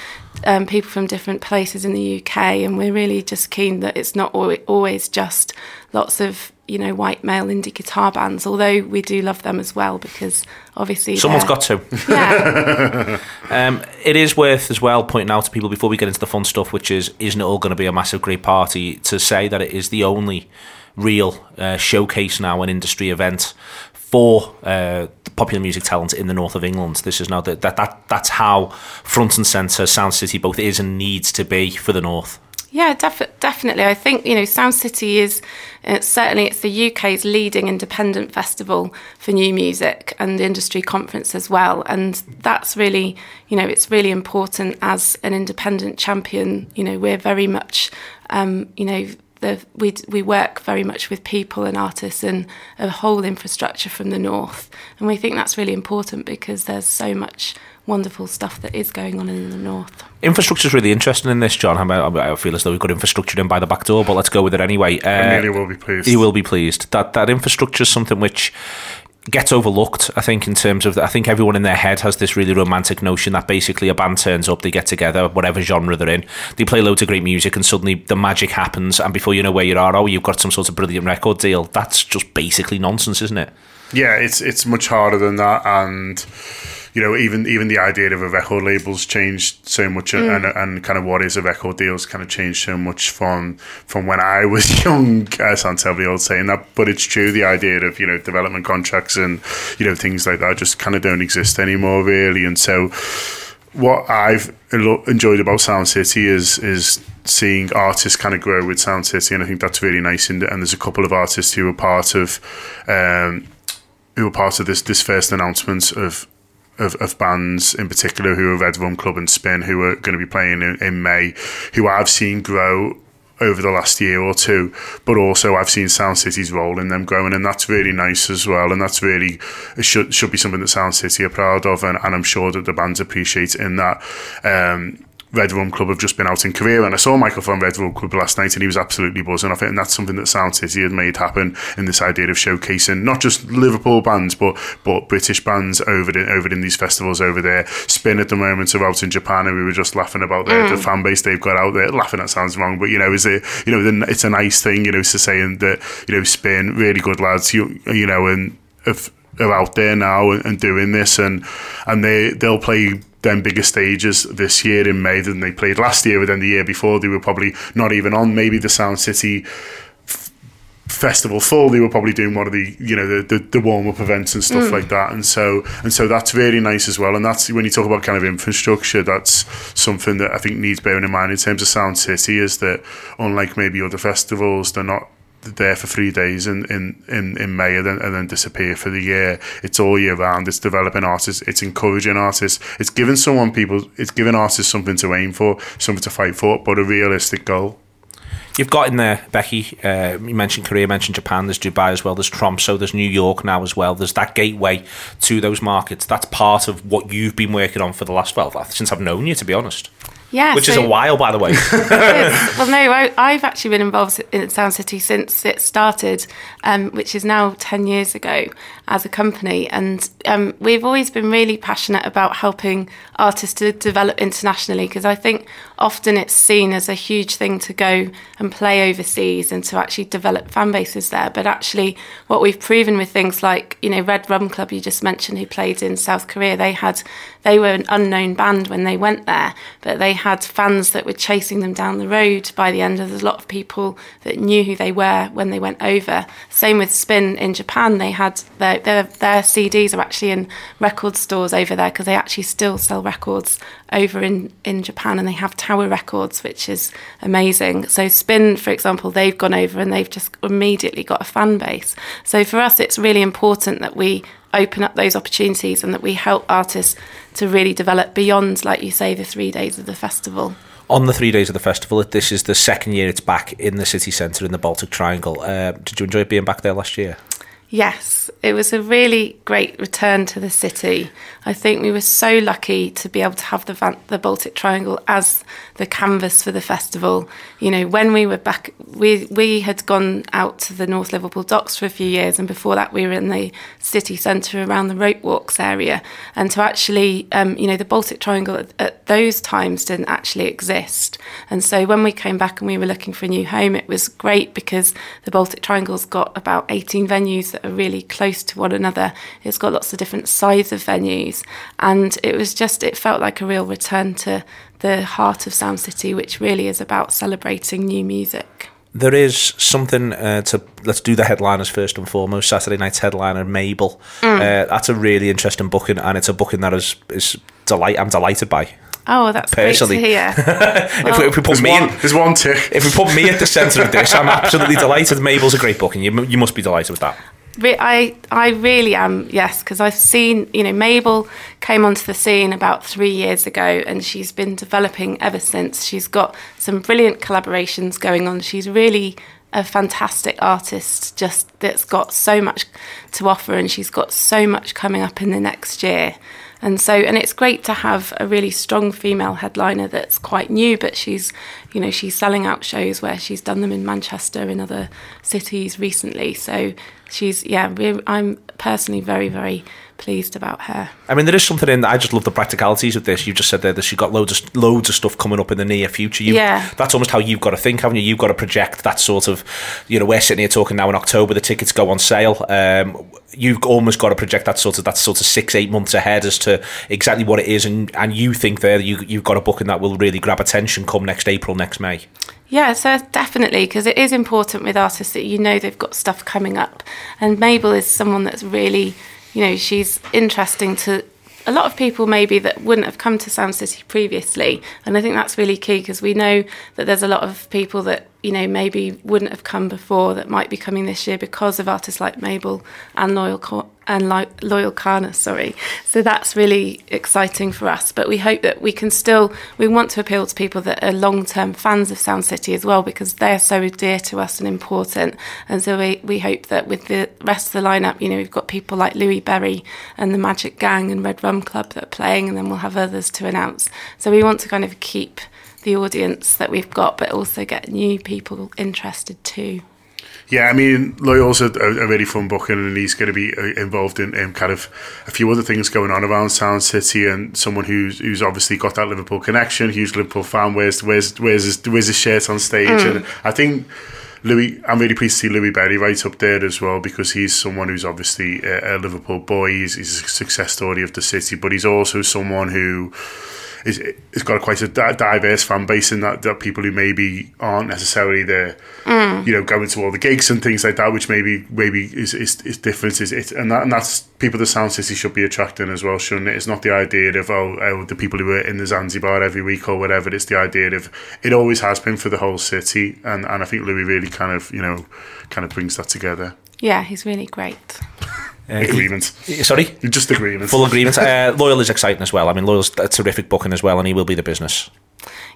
um, people from different places in the UK, and we're really just keen that it's not always just lots of you know white male indie guitar bands. Although we do love them as well because obviously Someone's got to. yeah Um, it is worth as well pointing out to people before we get into the fun stuff, which is isn't it all going to be a massive great party? To say that it is the only real uh, showcase now, an industry event for uh, the popular music talent in the north of England. This is now that that, that that's how front and centre Sound City both is and needs to be for the north. Yeah, defi- definitely. I think you know, Sound City is uh, certainly it's the UK's leading independent festival for new music and the industry conference as well. And that's really, you know, it's really important as an independent champion. You know, we're very much, um, you know. The, we we work very much with people and artists and a whole infrastructure from the north, and we think that's really important because there's so much wonderful stuff that is going on in the north. Infrastructure is really interesting in this, John. I, I feel as though we've got infrastructure in by the back door, but let's go with it anyway. Uh, Amelia will be pleased. You will be pleased. That that infrastructure is something which gets overlooked. I think in terms of I think everyone in their head has this really romantic notion that basically a band turns up, they get together, whatever genre they're in, they play loads of great music, and suddenly the magic happens, and before you know where you are, oh, you've got some sort of brilliant record deal. That's just basically nonsense, isn't it? Yeah, it's it's much harder than that, and you know, even even the idea of a record label's changed so much, and and kind of what is a record deal's kind of changed so much from from when I was young. I sound terribly old saying that, but it's true. The idea of you know development contracts and you know things like that just kind of don't exist anymore, really, and so. What I've enjoyed about Sound City is is seeing artists kind of grow with Sound City, and I think that's really nice. And, and there's a couple of artists who are part of um, who were part of this this first announcement of of, of bands in particular who are Red Rum Club and Spinn who are going to be playing in, in May, who I've seen grow over the last year or two, but also I've seen Sound City's role in them growing, and that's really nice as well. And that's really should should be something that Sound City are proud of, and, and I'm sure that the bands appreciate in that. Um, Red Rum Club have just been out in Korea, and I saw Michael from Red Rum Club last night, and he was absolutely buzzing off it. And that's something that Sound City had made happen in this idea of showcasing not just Liverpool bands, but but British bands over in, over in these festivals over there. Spinn at the moment are out in Japan, and we were just laughing about the, the mm. fan base they've got out there. Laughing that sounds wrong, but you know, is it you know, then it's a nice thing, you know, to saying that you know, Spinn really good lads, you you know, and have are out there now and, and doing this, and and they they'll play them bigger stages this year in May than they played last year, but then the year before they were probably not even on. Maybe the Sound City f- festival full they were probably doing one of the you know the, the, the warm-up events and stuff mm. like that. And so and so that's really nice as well. And that's when you talk about kind of infrastructure that's something that I think needs bearing in mind in terms of Sound City is that unlike maybe other festivals they're not there for three days in, in, in, in May and then, and then disappear for the year. It's all year round. It's developing artists. It's encouraging artists. It's giving someone people, it's giving artists something to aim for, something to fight for, but a realistic goal. You've got in there, Becky. Uh, you mentioned Korea, mentioned Japan. There's Dubai as well. There's Tromso. There's New York now as well. There's that gateway to those markets. That's part of what you've been working on for the last well since I've known you, to be honest. Yeah, Which is a while, by the way. Well, no, I, I've actually been involved in Sound City since it started, um, which is now 10 years ago as a company. And um, we've always been really passionate about helping artists to develop internationally because I think often it's seen as a huge thing to go and play overseas and to actually develop fan bases there. But actually, what we've proven with things like, you know, Red Rum Club, you just mentioned, who played in South Korea, they had, they were an unknown band when they went there, but they had fans that were chasing them down the road by the end. There's a lot of people that knew who they were when they went over. Same with Spinn in Japan. They had their their, their CDs are actually in record stores over there because they actually still sell records over in in Japan, and they have Tower Records, which is amazing. So Spinn, for example, they've gone over and they've just immediately got a fan base. So for us, it's really important that we open up those opportunities and that we help artists to really develop beyond, like you say, the three days of the festival. On the three days of the festival, this is the second year it's back in the city centre in the Baltic Triangle. Uh, did you enjoy being back there last year? Yes, it was a really great return to the city. I think we were so lucky to be able to have the Van- the Baltic Triangle as the canvas for the festival. You know, when we were back, we we had gone out to the North Liverpool docks for a few years, and before that, we were in the city centre around the Ropewalks area. And to actually, um, you know, the Baltic Triangle at, at those times didn't actually exist. And so when we came back and we were looking for a new home, it was great because the Baltic Triangle's got about 18 venues that are really close to one another. It's got lots of different size of venues, and it was just it felt like a real return to the heart of Sound City, which really is about celebrating new music. There is something uh, to let's do the headliners first and foremost. Saturday night's headliner, Mabel. Uh, that's a really interesting booking, and it's a booking that is is delight. I'm delighted by. Oh, that's Personally. great to hear. if, we, if we put me one, in, there's one tick. if we put me at the centre of this, I'm absolutely delighted. Mabel's a great booking. You, you must be delighted with that. Re- I I really am yes because I've seen you know Mabel came onto the scene about three years ago and she's been developing ever since. She's got some brilliant collaborations going on. She's really a fantastic artist, just that's got so much to offer and she's got so much coming up in the next year. And so, and it's great to have a really strong female headliner that's quite new, but she's, you know, she's selling out shows where she's done them in Manchester, in other cities recently. So she's, yeah, I'm personally very, very pleased about her. I mean, there is something in. I just love the practicalities of this. You just said there that she's got loads of loads of stuff coming up in the near future. You, Yeah. that's almost how you've got to think, haven't you? You've got to project that sort of. You know, we're sitting here talking now in October. The tickets go on sale. Um, you've almost got to project that sort of that sort of six eight months ahead as to exactly what it is, and and you think there you you've got a booking that will really grab attention come next April, next May. Yeah, so definitely, because it is important with artists that you know they've got stuff coming up. And Mabel is someone that's really, you know, she's interesting to a lot of people maybe that wouldn't have come to Sound City previously. And I think that's really key because we know that there's a lot of people that, you know, maybe wouldn't have come before that might be coming this year because of artists like Mabel and Loyle Co- and Lo- Loyle Carner, sorry. So that's really exciting for us. But we hope that we can still, we want to appeal to people that are long term fans of Sound City as well because they're so dear to us and important. And so we, we hope that with the rest of the lineup, you know, we've got people like Louis Berry and the Magic Gang and Red Rum Club that are playing, and then we'll have others to announce. So we want to kind of keep the audience that we've got, but also get new people interested too. Yeah, I mean, Loyle's a, a, really fun booking, and he's going to be uh, involved in, in kind of a few other things going on around Sound City, and someone who's who's obviously got that Liverpool connection, huge Liverpool fan, wears wears wears his, wears his shirt on stage, and I think. Louis, I'm really pleased to see Louis Berry right up there as well because he's someone who's obviously a, a Liverpool boy. He's, he's a success story of the city, but he's also someone who is has got quite a diverse fan base in that, that people who maybe aren't necessarily there, mm. you know, going to all the gigs and things like that, which maybe maybe is is, is different. Is it and that and that's people the Sound City should be attracting as well, shouldn't it? It's not the idea of oh, oh the people who are in the Zanzibar every week or whatever. It's the idea of it always has been for the whole city, and and I think Louis really kind of you know kind of brings that together. Yeah, he's really great. Agreement, Sorry. just agreement. Full agreement. Uh, Loyle is exciting as well. I mean, Loyle's a terrific booking as well, and he will be the business.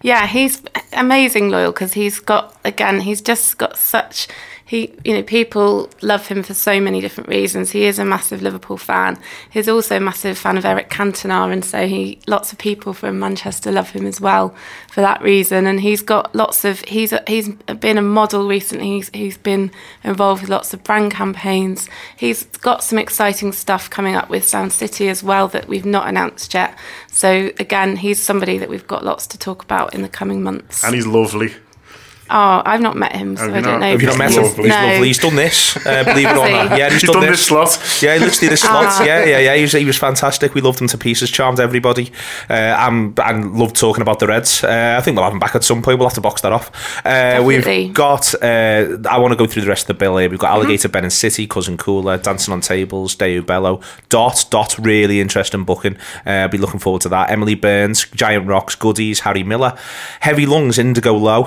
Yeah, he's amazing Loyle because he's got again, he's just got such he you know people love him for so many different reasons. He is a massive Liverpool fan. He's also a massive fan of Eric Cantona, and so he lots of people from Manchester love him as well for that reason. And he's got lots of he's he's been a model recently. He's he's been involved with lots of brand campaigns. He's got some exciting stuff coming up with Sound City as well that we've not announced yet. So again, he's somebody that we've got lots to talk about in the coming months. and he's lovely. Oh, I've not met him, so I don't not? know. Have you not met him. Lovely. He's No. lovely. He's done this. Uh, believe it or not. Yeah, he's, He's done this slot. Yeah, he literally the slots. Ah. Yeah, yeah, yeah. He was, he was fantastic. We loved him to pieces. Charmed everybody. Uh, and, and loved talking about the Reds. Uh, I think we'll have him back at some point. We'll have to box that off. Uh, we've got. Uh, I want to go through the rest of the bill here. We've got Mm-hmm. Alligator Ben and City, Cousin Kula, Dancing on Tables, Deu Bello, Dot, Dot. Really interesting booking. Uh, I'll be looking forward to that. Emily Burns, Giant Rocks, Goodies, Harry Miller, Heavy Lungs, Indigo Low,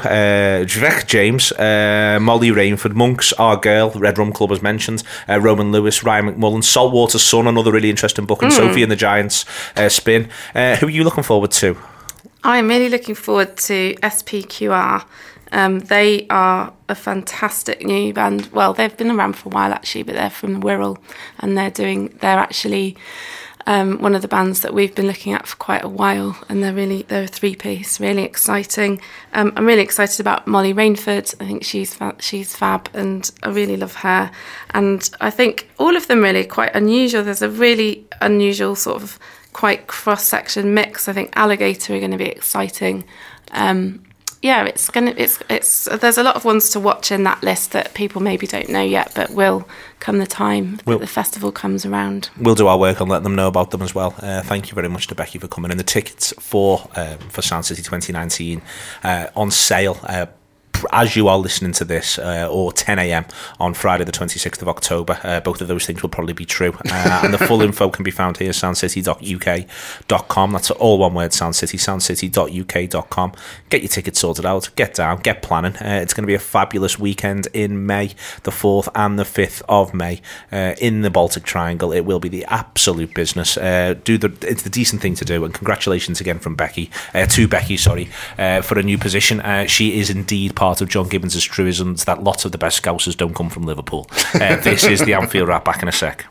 uh, James, uh, Molly Rainford, Monks, Our Girl, Red Rum Club as mentioned, uh, Roman Lewis, Ryan McMullen, Saltwater Sun, another really interesting book, and Sophie and the Giants uh, Spinn. Uh, who are you looking forward to? I'm really looking forward to SPQR. Um, they are a fantastic new band. Well, they've been around for a while actually, but they're from Wirral, and they're doing. They're actually um, one of the bands that we've been looking at for quite a while, and they're really they're a three piece, really exciting. Um, I'm really excited about Molly Rainford. I think she's fa- she's fab, and I really love her. And I think all of them really quite unusual. There's a really unusual sort of quite cross section mix. I think Alligator are going to be exciting. Um, yeah, it's gonna it's it's there's a lot of ones to watch in that list that people maybe don't know yet, but will come the time Will. that the festival comes around. We'll do our work and let them know about them as well. Uh, thank you very much to Becky for coming. And the tickets for um, for Sound City 2019 uh, on sale. Uh, as you are listening to this, uh, or 10 a.m. on Friday, the 26th of October, uh, both of those things will probably be true. Uh, and the full info can be found here, soundcity.uk.com. That's all one word, Soundcity, soundcity.uk.com. Get your tickets sorted out, get down, get planning. Uh, it's going to be a fabulous weekend in May, the 4th and the 5th of May, uh, in the Baltic Triangle. It will be the absolute business. Uh, do the It's the decent thing to do, and congratulations again from Becky, uh, to Becky, sorry, uh, for a new position. Uh, she is indeed part of John Gibbons' truisms that lots of the best scousers don't come from Liverpool. Uh, this is the Anfield Wrap, back in a sec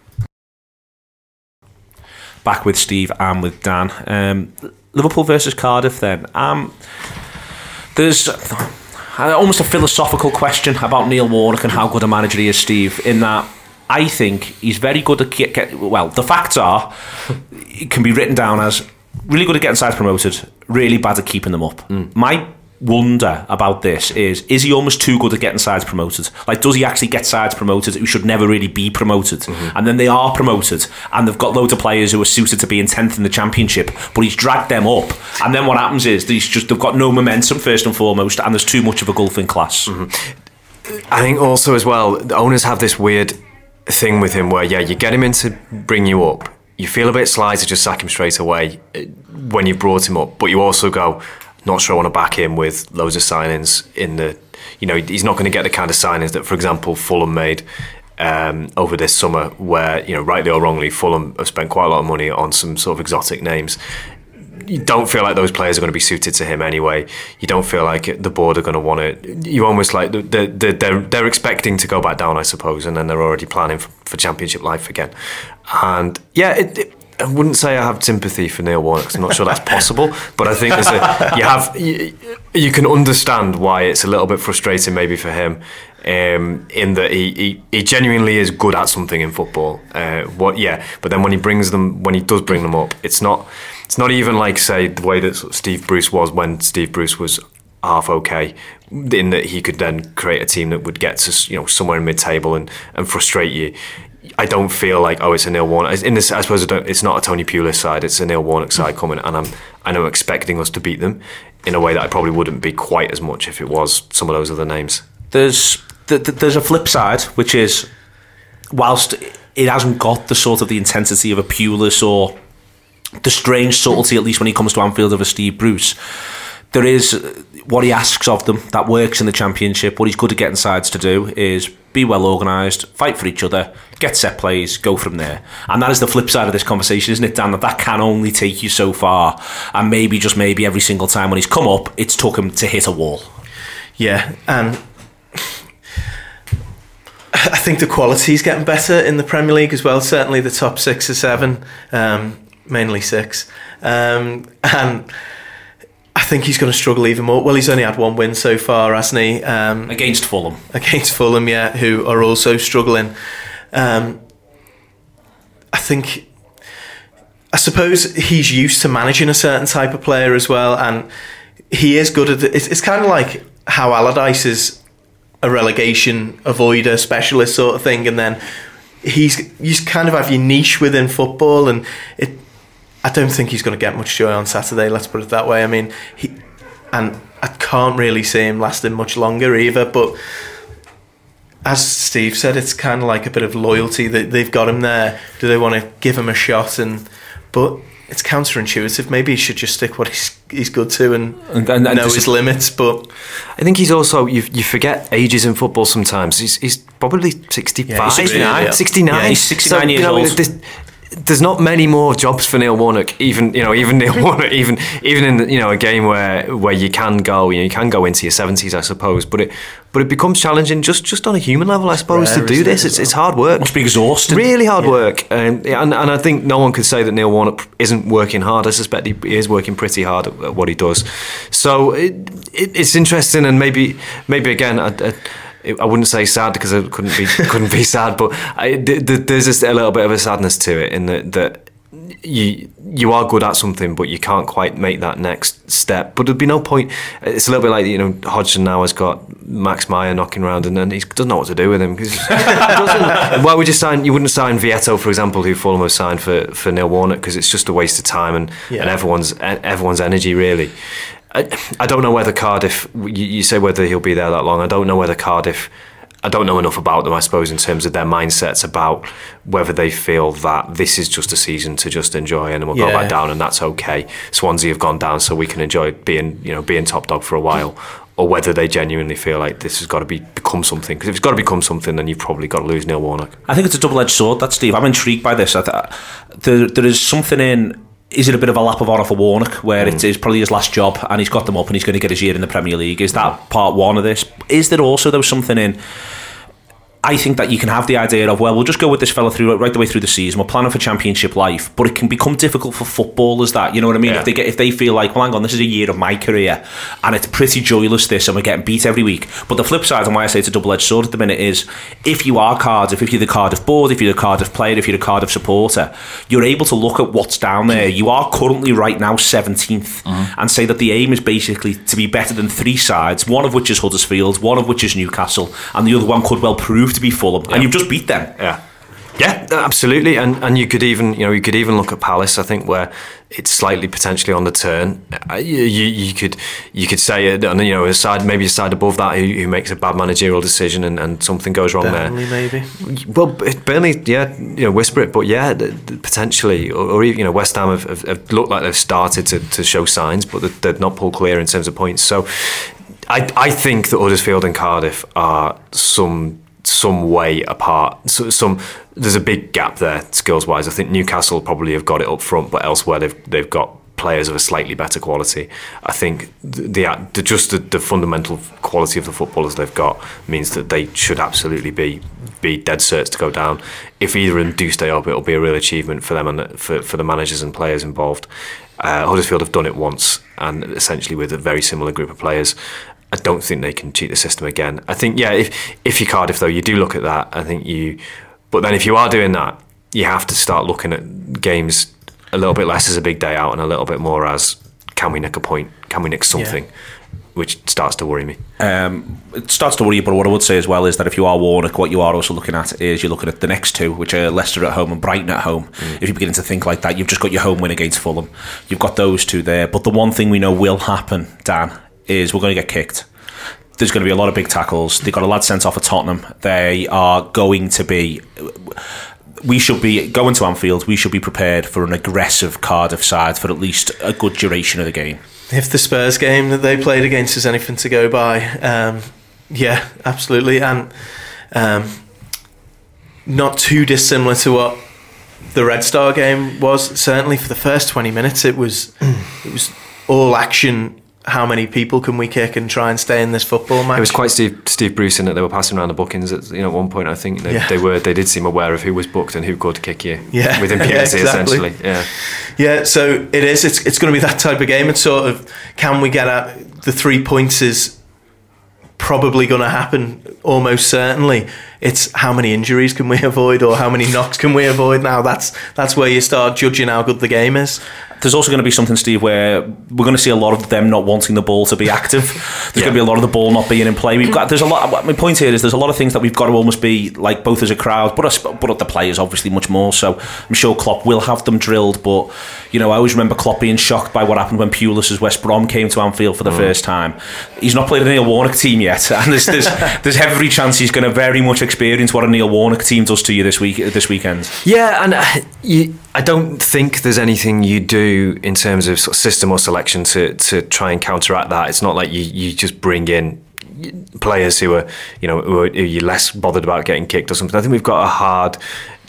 back with Steve and with Dan. Um, Liverpool versus Cardiff. Then um, there's almost a philosophical question about Neil Warnock and how good a manager he is, Steve. In that. I think he's very good at get, get well. The facts are, it can be written down as really good at getting sides promoted, really bad at keeping them up. My wonder about this is is he almost too good at getting sides promoted? Like does he actually get sides promoted who should never really be promoted? And then they are promoted and they've got loads of players who are suited to being 10th in the championship but he's dragged them up. And then what happens is he's just they've got no momentum first and foremost and there's too much of a gulf in class I think also as well, the owners have this weird thing with him where yeah, you get him in to bring you up. You feel a bit sly to just sack him straight away uh, when you've brought him up, but you also go, not sure I want to back him with loads of signings in the. You know, he's not going to get the kind of signings that, for example, Fulham made um, over this summer, where you know, rightly or wrongly, Fulham have spent quite a lot of money on some sort of exotic names you don't feel like those players are going to be suited to him anyway. You don't feel like the board are going to want it. You almost like they're, they're, they're, expecting to go back down, I suppose, and then they're already planning for, for championship life again. And yeah, it, it, I wouldn't say I have sympathy for Neil Warnock. I'm not sure that's possible, but I think there's a, you have you, you can understand why it's a little bit frustrating maybe for him. Um, in that he, he, he genuinely is good at something in football. Uh, what yeah, but then when he brings them, when he does bring them up, it's not it's not even like say the way that Steve Bruce was when Steve Bruce was half okay in that he could then create a team that would get to you know somewhere in mid-table and, and frustrate you I don't feel like oh it's a Neil Warnock in this I suppose I don't, it's not a Tony Pulis side it's a Neil Warnock side mm. coming and I'm and I'm expecting us to beat them in a way that I probably wouldn't be quite as much if it was some of those other names there's th- th- there's a flip side, which is whilst it hasn't got the sort of the intensity of a Pulis or the strange subtlety, at least when he comes to Anfield, of a Steve Bruce. There is what he asks of them that works in the championship. What he's good at getting sides to do is be well organised, fight for each other, get set plays, go from there. And that is the flip side of this conversation, isn't it, Dan? That that can only take you so far. And maybe, just maybe, every single time when he's come up, it's took him to hit a wall. Yeah, and I think the quality is getting better in the Premier League as well. Certainly the top six or seven, um, mainly six, um, and I think he's going to struggle even more. Well, he's only had one win so far, hasn't he? Um, Against Fulham. against Fulham, yeah, who are also struggling. Um, I think, I suppose he's used to managing a certain type of player as well, and he is good at it. It's, it's kind of like how Allardyce is a relegation avoider specialist sort of thing, and then he's you kind of have your niche within football, and it. I don't think he's going to get much joy on Saturday. Let's put it that way. I mean, he and I can't really see him lasting much longer either. But as Steve said, it's kind of like a bit of loyalty that they've got him there. Do they want to give him a shot? And but it's counterintuitive. Maybe he should just stick what he's he's good to and, And- and- and know just- his limits. But I think he's also you, you forget ages in football sometimes. He's, he's probably 65, Yeah, he's 69, yeah. 69. Yeah, he's 69 years old. There's, there's not many more jobs for Neil Warnock. Even you know, even Neil Warnock, even even in you know a game where where you can go, you know, you can go into your 70s, I suppose. But it but it becomes challenging just just on a human level, I suppose, rare, to do isn't it, this. as It's it's hard work. Must be exhausting. Really hard work, um, and and I think no one could say that Neil Warnock isn't working hard. I suspect he he is working pretty hard at at what he does. So it, it, it's interesting, and maybe maybe again. I, I, I wouldn't say sad because I couldn't be couldn't be sad, but I, th- th- there's just a little bit of a sadness to it in that that you you are good at something, but you can't quite make that next step. But there'd be no point. It's a little bit like you know Hodgson now has got Max Meyer knocking around, and then he doesn't know what to do with him. Why would you sign? You wouldn't sign Vietto, for example, who Fulham have signed for for Neil Warnock because it's just a waste of time and Yeah. and everyone's everyone's energy really. I, I don't know whether Cardiff. You, you say whether he'll be there that long. I don't know whether Cardiff. I don't know enough about them, I suppose, in terms of their mindsets about whether they feel that this is just a season to just enjoy and then we'll go back down and that's okay. Swansea have gone down, so we can enjoy being, you know, being top dog for a while, or whether they genuinely feel like this has got to be become something. Because if it's got to become something, then you've probably got to lose Neil Warnock. I think it's a double-edged sword. That Steve. I'm intrigued by this. I th- there, there is something in. Is it a bit of a lap of honour for Warnock, where it mm. is probably his last job, and he's got them up, and he's going to get his year in the Premier League? Is that part one of this? Is there also though something in? I think that you can have the idea of well, we'll just go with this fella through right the way through the season. We're planning for championship life, but it can become difficult for footballers. That you know what I mean? Yeah. If they get if they feel like, well, hang on, this is a year of my career, and it's pretty joyless this, and we're getting beat every week. But the flip side, and why I say it's a double edged sword at the minute, is if you are Cardiff, if you're the Cardiff board, if you're the Cardiff player, if you're the Cardiff supporter, you're able to look at what's down there. You are currently right now 17th, mm-hmm. and say that the aim is basically to be better than three sides, one of which is Huddersfield, one of which is Newcastle, and the other one could well prove to be Fulham, and you've just beat them. Yeah. Yeah, absolutely, and and you could even you know you could even look at Palace. I think where it's slightly potentially on the turn. Uh, You, you, you could you could say uh, and you know a side maybe a side above that who, who makes a bad managerial decision and, and something goes wrong Burnley there. maybe. Well, it- Burnley, yeah, you know, whisper it, but yeah, th- th- potentially, or, or even, you know, West Ham have, have, have looked like they've started to, to show signs, but they've, they've not pulled clear in terms of points. So, I, I think that Huddersfield and Cardiff are some some way apart. So, some there's a big gap there skills wise. I think Newcastle probably have got it up front, but elsewhere they've they've got players of a slightly better quality. I think the, the, just the, the fundamental quality of the footballers they've got means that they should absolutely be be dead certs to go down. If either of them do stay up, it'll be a real achievement for them and for for the managers and players involved. Uh, Huddersfield have done it once, and essentially with a very similar group of players. I don't think they can cheat the system again. I think, yeah, if if you're Cardiff though, you do look at that. I think you, but then if you are doing that, you have to start looking at games a little bit less as a big day out and a little bit more as can we nick a point? Can we nick something? Which starts to worry me. Um, it starts to worry you, but what I would say as well is that if you are Warnock, what you are also looking at is you're looking at the next two, which are Leicester at home and Brighton at home. If you're beginning to think like that, you've just got your home win against Fulham. You've got those two there. But the one thing we know will happen, Dan, is we're going to get kicked. There's going to be a lot of big tackles. They've got a lad sent off at Tottenham. They are going to be. We should be going to Anfield. We should be prepared for an aggressive Cardiff side for at least a good duration of the game. If the Spurs game that they played against is anything to go by, um, yeah, absolutely, and um, not too dissimilar to what the Red Star game was. Certainly, for the first twenty minutes, it was it was all action. How many people can we kick and try and stay in this football match? It was quite Steve Steve Bruce in that they were passing around the bookings. At, you know, at one point, I think they, Yeah. they were they did seem aware of who was booked and who could kick you. Yeah. with Yeah, exactly. essentially. Yeah. Yeah, so it is. It's it's going to be that type of game. It's sort of can we get at the three points is probably going to happen almost certainly. It's how many injuries can we avoid or how many knocks can we avoid now. That's that's where you start judging how good the game is. There's also going to be something, Steve, where we're going to see a lot of them not wanting the ball to be active. There's going to be a lot of the ball not being in play. We've got there's a lot. My point here is there's a lot of things that we've got to almost be like both as a crowd, but us, but the players obviously much more. So I'm sure Klopp will have them drilled. But you know, I always remember Klopp being shocked by what happened when Pulis's West Brom came to Anfield for the mm. first time. He's not played a Neil Warnock team yet, and there's there's, there's every chance he's going to very much experience what a Neil Warnock team does to you this week this weekend. Yeah, and uh, you, I don't think there's anything you do in terms of, sort of system or selection to to try and counteract that. It's not like you you just bring in players who are you know who are, you're less bothered about getting kicked or something. I think we've got a hard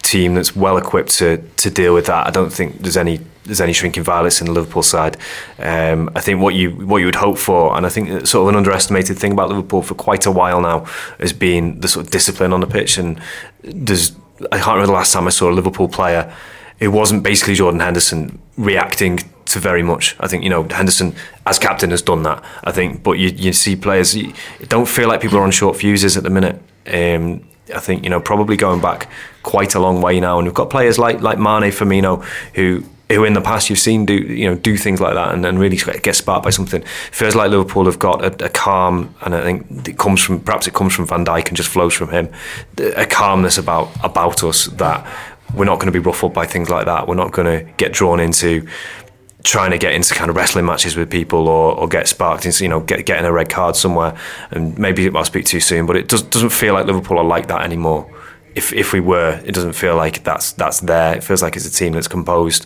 team that's well equipped to to deal with that. I don't think there's any there's any shrinking violets in the Liverpool side. Um, I think what you what you would hope for, and I think sort of an underestimated thing about Liverpool for quite a while now has been the sort of discipline on the pitch. And there's I can't remember the last time I saw a Liverpool player. It wasn't basically Jordan Henderson reacting to very much. I think you know Henderson as captain has done that. I think, but you you see players you don't feel like people are on short fuses at the minute. Um, I think you know probably going back quite a long way now, and we've got players like like Mane, Firmino, who who in the past you've seen do you know do things like that and, and really get sparked by something. Feels like Liverpool have got a, a, calm, and I think it comes from perhaps it comes from Van Dijk and just flows from him. A calmness about about us that we're not going to be ruffled by things like that. We're not going to get drawn into trying to get into kind of wrestling matches with people or, or get sparked into you know get, getting a red card somewhere. And maybe I'll speak too soon, but it does, doesn't feel like Liverpool are like that anymore if if we were, it doesn't feel like that's that's there. It feels like it's a team that's composed,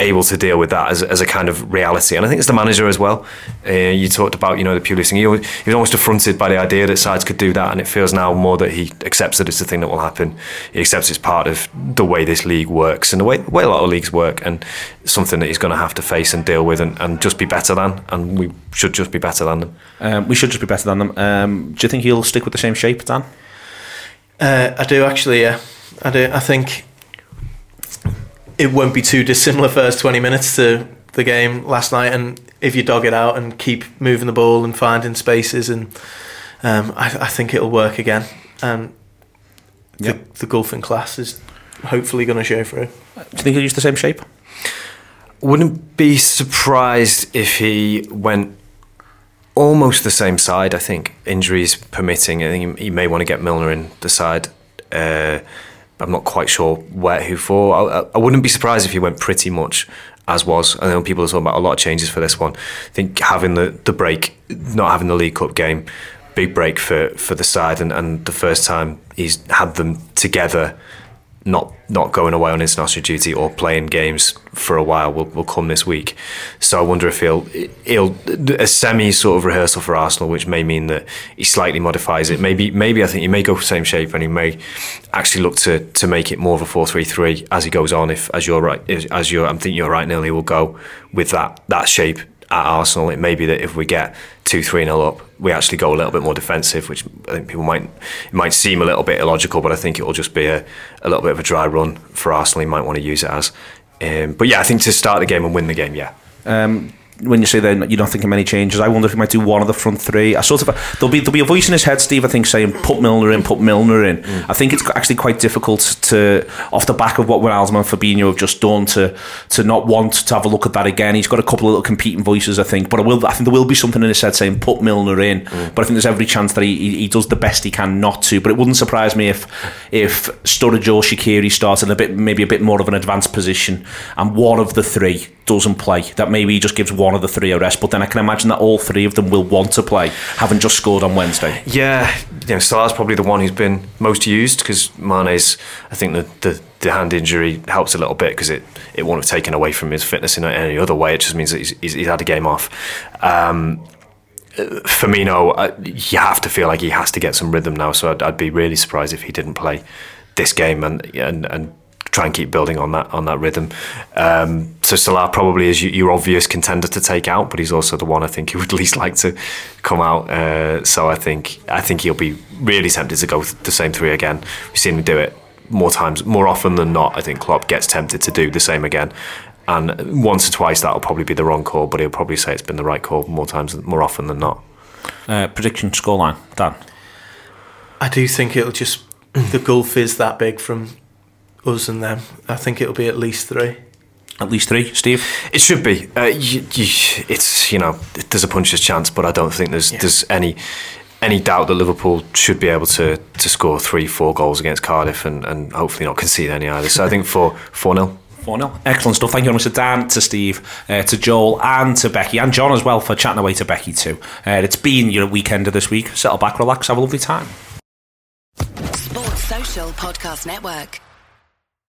able to deal with that as, as a kind of reality. And I think it's the manager as well. Uh, you talked about you know the Pulis thing. He, was, he was almost affronted by the idea that sides could do that, and it feels now more that he accepts that it's the thing that will happen. He accepts it's part of the way this league works and the way, the way a lot of leagues work, and something that he's going to have to face and deal with, and, and just be better than. And we should just be better than them. Um, we should just be better than them. Um, do you think he'll stick with the same shape, Dan? Uh, I do actually. Yeah, I do. I think it won't be too dissimilar first twenty minutes to the game last night, and if you dog it out and keep moving the ball and finding spaces, and um, I, I, think it'll work again. And yep. the, the golfing class is hopefully going to show through. Do you think he'll use the same shape? Wouldn't be surprised if he went almost the same side. I think injuries permitting. I think he may want to get Milner in the side. Uh, I'm not quite sure where who for. I, I, wouldn't be surprised if he went pretty much as was. I know people are talking about a lot of changes for this one. I think having the, the break, not having the League Cup game, big break for, for the side, and, and the first time he's had them together not not going away on international duty or playing games for a while will, will come this week. So I wonder if he'll he'll a semi sort of rehearsal for Arsenal, which may mean that he slightly modifies it. Maybe maybe I think he may go for the same shape and he may actually look to to make it more of a four three three as he goes on. If as you're right as you're I'm thinking you're right, Neil, he will go with that that shape at Arsenal. It may be that if we get two, three nil up, we actually go a little bit more defensive, which I think people might it might seem a little bit illogical, but I think it will just be a, a little bit of a dry run for Arsenal. He might want to use it as. Um, but yeah, I think to start the game and win the game, yeah. Um, when you say that you don't think of many changes, I wonder if he might do one of the front three. I sort of there'll be there'll be a voice in his head, Steve. I think saying put Milner in, put Milner in. Mm. I think it's actually quite difficult to off the back of what Wijnaldum and Fabinho have just done to to not want to have a look at that again. He's got a couple of little competing voices, I think, but I will I think there will be something in his head saying put Milner in. Mm. But I think there's every chance that he, he, he does the best he can not to. But it wouldn't surprise me if if Sturridge or Shaqiri starts in a bit maybe a bit more of an advanced position and one of the three doesn't play. That maybe he just gives one of the three a rest. But then I can imagine that all three of them will want to play, having just scored on Wednesday. Yeah, you know, Salah's probably the one who's been most used because Mane's. I think the, the the hand injury helps a little bit because it it won't have taken away from his fitness in any other way. It just means that he's, he's, he's had a game off. Um, Firmino, uh, you have to feel like he has to get some rhythm now. So I'd, I'd be really surprised if he didn't play this game and and and try and keep building on that on that rhythm. Um, so Salah probably is your obvious contender to take out, but he's also the one I think who would least like to come out. Uh, so I think I think he'll be really tempted to go the same three again. We've seen him do it more times, more often than not. I think Klopp gets tempted to do the same again. And once or twice that'll probably be the wrong call, but he'll probably say it's been the right call more times, more often than not. Uh, prediction scoreline, Dan. I do think it'll just the gulf is that big from us and them. I think it'll be at least three. At least three, Steve. It should be. Uh, you, you, it's you know there's a puncher's chance, but I don't think there's there's any any doubt that Liverpool should be able to to score three, four goals against Cardiff and, and hopefully not concede any either. So I think for four 0 4 0. Excellent stuff. Thank you very much to Dan, to Steve, uh, to Joel, and to Becky, and John as well for chatting away to Becky too. Uh, it's been your weekend of this week. Settle back, relax, have a lovely time. Sports Social Podcast Network.